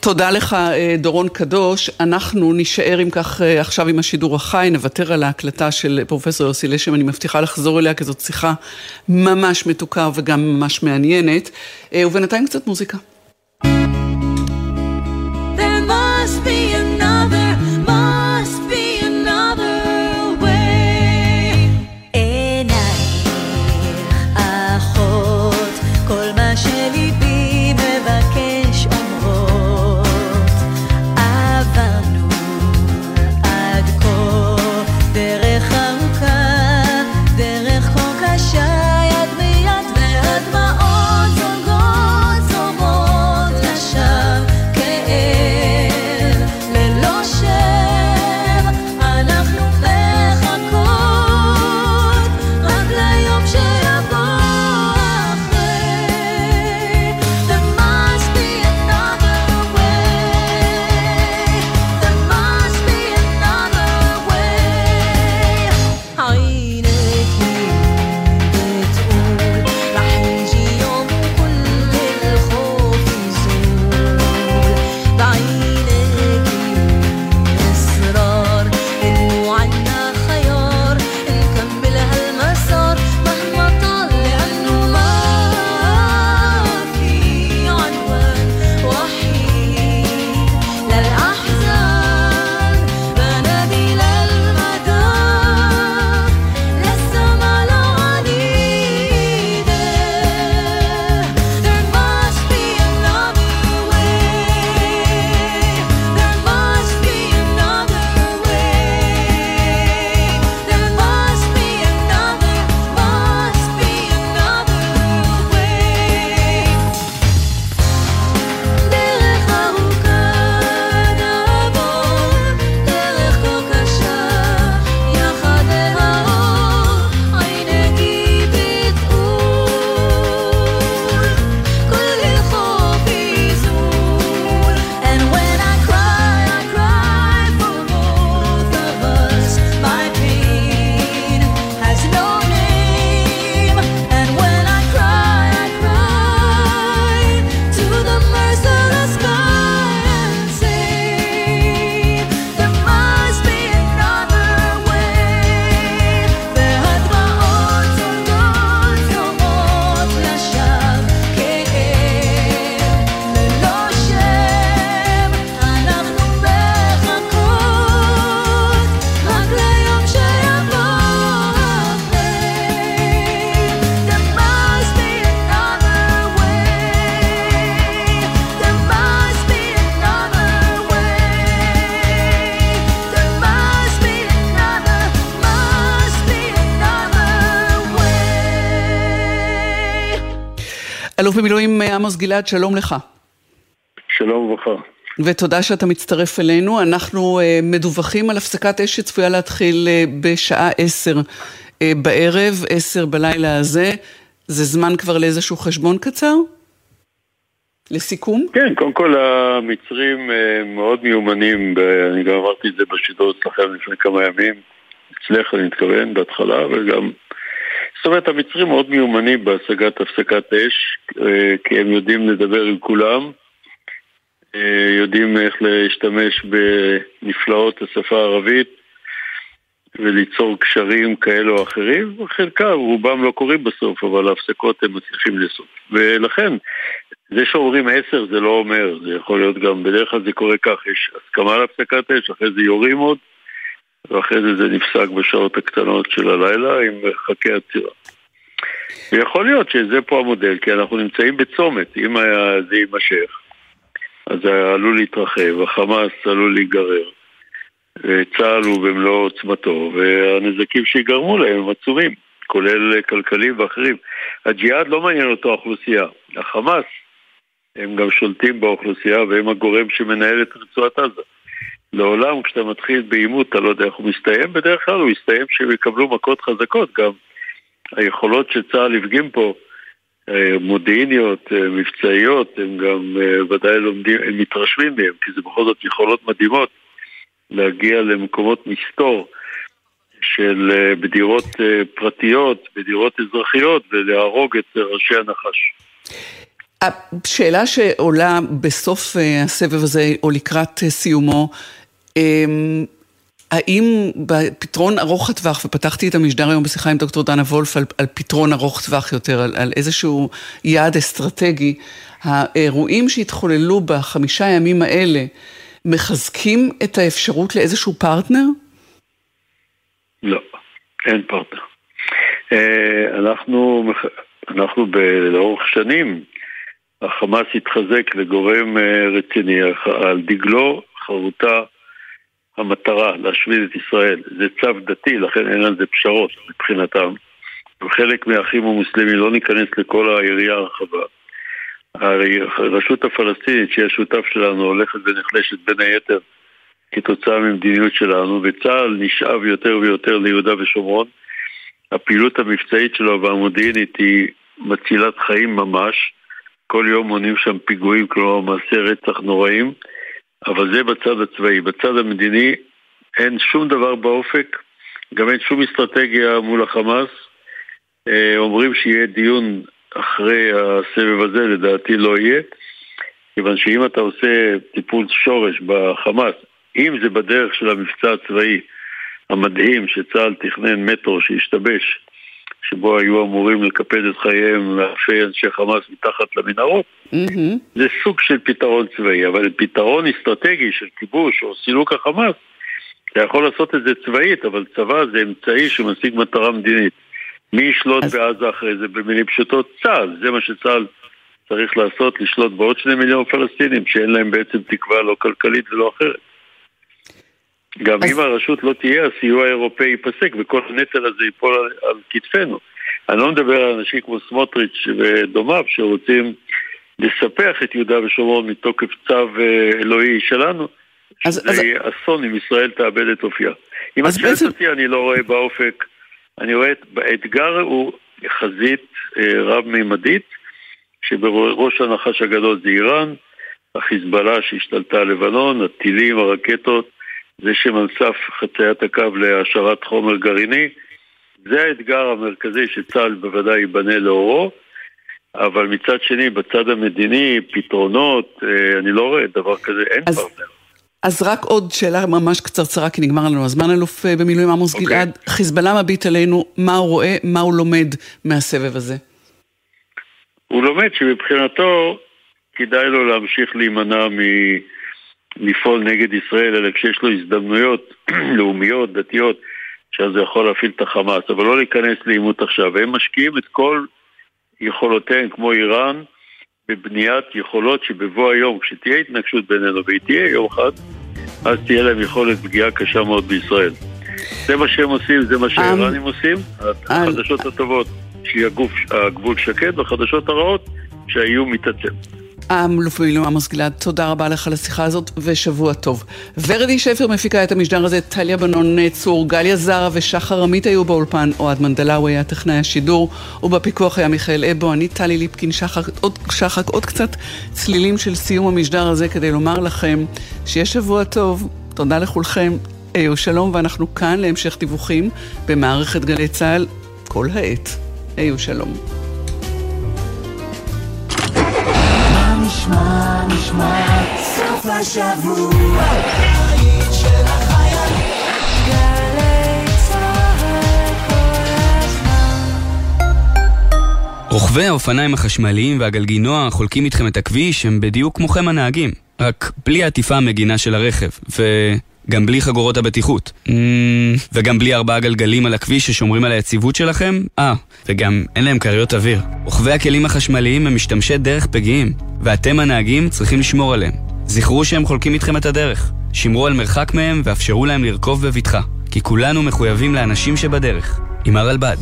תודה לך, אה, דורון קדוש. אנחנו נישאר אם כך אה, עכשיו עם השידור החי, נוותר על ההקלטה של פרופסור יוסי לשם, אני מבטיחה לחזור אליה, כי זאת שיחה ממש מתוקה וגם ממש מעניינת. אה, ובינתיים קצת מוזיקה. אלוף במילואים עמוס גלעד, שלום לך. שלום וברכה. ותודה שאתה מצטרף אלינו. אנחנו uh, מדווחים על הפסקת אש שצפויה להתחיל uh, בשעה עשר uh, בערב, עשר בלילה הזה. זה זמן כבר לאיזשהו חשבון קצר? לסיכום? כן, קודם כל המצרים מאוד מיומנים, אני גם אמרתי את זה בשידור אצלכם לפני כמה ימים, אצלך אני מתכוון, בהתחלה, וגם... זאת אומרת, המצרים מאוד מיומנים בהשגת הפסקת אש, כי הם יודעים לדבר עם כולם. אה, יודעים איך להשתמש בנפלאות השפה הערבית וליצור קשרים כאלו או אחרים, חלקם, רובם לא קורים בסוף, אבל ההפסקות הם מצליחים לעשות. ולכן, זה שאומרים עשר זה לא אומר, זה יכול להיות גם, בדרך כלל זה קורה כך, יש הסכמה על הפסקת אש, אחרי זה יורים עוד, ואחרי זה זה נפסק בשעות הקטנות של הלילה עם חכי עצירה. ויכול להיות שזה פה המודל, כי אנחנו נמצאים בצומת, אם זה יימשך. אז זה עלול להתרחב, החמאס עלול להיגרר, צה"ל הוא במלוא עוצמתו, והנזקים שיגרמו להם הם עצומים, כולל כלכליים ואחרים. הג'יהאד לא מעניין אותו האוכלוסייה, החמאס הם גם שולטים באוכלוסייה והם הגורם שמנהל את רצועת עזה. לעולם כשאתה מתחיל בעימות אתה לא יודע איך הוא מסתיים, בדרך כלל הוא יסתיים שהם יקבלו מכות חזקות גם. היכולות שצה"ל הפגין פה אה, מודיעיניות, אה, מבצעיות, הם גם אה, ודאי לומדים, הם מתרשמים מהם, כי זה בכל זאת יכולות מדהימות להגיע למקומות מסתור של בדירות פרטיות, בדירות אזרחיות, ולהרוג את ראשי הנחש. השאלה שעולה בסוף הסבב הזה, או לקראת סיומו, האם בפתרון ארוך הטווח, ופתחתי את המשדר היום בשיחה עם דוקטור דנה וולף על, על פתרון ארוך טווח יותר, על, על איזשהו יעד אסטרטגי, האירועים שהתחוללו בחמישה הימים האלה מחזקים את האפשרות לאיזשהו פרטנר? לא, אין פרטנר. אה, אנחנו, אנחנו לאורך שנים, החמאס התחזק לגורם אה, רציני, על דגלו חרוטה המטרה להשמיד את ישראל זה צו דתי, לכן אין על זה פשרות מבחינתם. וחלק מהאחים המוסלמים, לא ניכנס לכל היריעה הרחבה. הרשות הפלסטינית, שהיא השותף שלנו, הולכת ונחלשת בין היתר כתוצאה ממדיניות שלנו, וצה"ל נשאב יותר ויותר ליהודה ושומרון. הפעילות המבצעית שלו והמודיעינית היא מצילת חיים ממש. כל יום מונים שם פיגועים, כלומר מעשי רצח נוראים. אבל זה בצד הצבאי. בצד המדיני אין שום דבר באופק, גם אין שום אסטרטגיה מול החמאס. אה, אומרים שיהיה דיון אחרי הסבב הזה, לדעתי לא יהיה. כיוון שאם אתה עושה טיפול שורש בחמאס, אם זה בדרך של המבצע הצבאי המדהים שצה"ל תכנן מטרו שהשתבש, שבו היו אמורים לקפד את חייהם אלפי אנשי חמאס מתחת למנהרות, mm-hmm. זה סוג של פתרון צבאי, אבל פתרון אסטרטגי של כיבוש או סילוק החמאס, אתה יכול לעשות את זה צבאית, אבל צבא זה אמצעי שמשיג מטרה מדינית. מי ישלוט אז... בעזה אחרי זה? במילים פשוטות צה"ל, זה מה שצה"ל צריך לעשות, לשלוט בעוד שני מיליון פלסטינים שאין להם בעצם תקווה לא כלכלית ולא אחרת. גם אז... אם הרשות לא תהיה, הסיוע האירופאי ייפסק וכל הנטל הזה ייפול על, על כתפינו. אני לא מדבר על אנשים כמו סמוטריץ' ודומיו שרוצים לספח את יהודה ושומרון מתוקף צו אה, אלוהי שלנו. אז, זה אז... יהיה אסון אם ישראל תאבד את אופייה. אם את שואלת בעצם... אותי, אני לא רואה באופק, אני רואה, את האתגר הוא חזית אה, רב-מימדית, שבראש הנחש הגדול זה איראן, החיזבאללה שהשתלטה על לבנון, הטילים, הרקטות, זה שהם על סף חציית הקו להעשרת חומר גרעיני. זה האתגר המרכזי שצה"ל בוודאי ייבנה לאורו, אבל מצד שני, בצד המדיני, פתרונות, אה, אני לא רואה דבר כזה, אין אז... פרטנר. אז רק עוד שאלה ממש קצרצרה, כי נגמר לנו הזמן, אלוף אה, במילואים עמוס okay. אוקיי. גלעד. חיזבאללה מביט עלינו, מה הוא רואה, מה הוא לומד מהסבב הזה? הוא לומד שמבחינתו כדאי לו להמשיך להימנע מ... לפעול נגד ישראל, אלא כשיש לו הזדמנויות לאומיות, דתיות, שאז הוא יכול להפעיל את החמאס, אבל לא להיכנס לעימות עכשיו. והם משקיעים את כל יכולותיהם, כמו איראן, בבניית יכולות שבבוא היום, כשתהיה התנגשות בינינו, והיא תהיה יום אחד, אז תהיה להם יכולת פגיעה קשה מאוד בישראל. זה מה שהם עושים, זה מה שהאיראנים עושים. החדשות הטובות, שהיא הגבול שקט, והחדשות הרעות, שהאיום מתעצם. האלוף במילואים עמוס גלעד, תודה רבה לך על השיחה הזאת, ושבוע טוב. ורדי שפר מפיקה את המשדר הזה, טליה בנון צור, גליה זרה ושחר עמית היו באולפן, אוהד מנדלאו היה טכנאי השידור, ובפיקוח היה מיכאל אבו, אני טלי ליפקין שחק, עוד, שחק, עוד קצת צלילים של סיום המשדר הזה כדי לומר לכם שיהיה שבוע טוב, תודה לכולכם, היו שלום, ואנחנו כאן להמשך דיווחים במערכת גלי צה"ל כל העת. היו שלום. נשמע, נשמע, סוף השבוע, רוכבי האופניים החשמליים והגלגינוע החולקים איתכם את הכביש הם בדיוק כמוכם הנהגים, רק בלי העטיפה המגינה של הרכב, ו... גם בלי חגורות הבטיחות. Mm, וגם בלי ארבעה גלגלים על הכביש ששומרים על היציבות שלכם? אה, וגם אין להם כריות אוויר. רוכבי הכלים החשמליים הם משתמשי דרך פגיעים, ואתם הנהגים צריכים לשמור עליהם. זכרו שהם חולקים איתכם את הדרך. שמרו על מרחק מהם ואפשרו להם לרכוב בבטחה. כי כולנו מחויבים לאנשים שבדרך. עם הרלב"ד.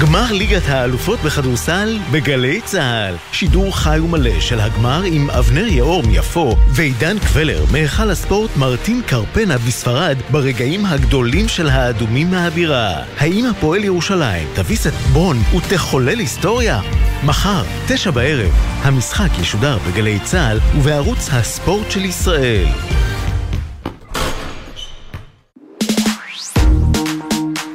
גמר ליגת האלופות בכדורסל בגלי צה"ל. שידור חי ומלא של הגמר עם אבנר יאור מיפו ועידן קבלר מהיכל הספורט מרטין קרפנה בספרד ברגעים הגדולים של האדומים מהבירה. האם הפועל ירושלים תביס את בון ותחולל היסטוריה? מחר, תשע בערב, המשחק ישודר בגלי צה"ל ובערוץ הספורט של ישראל.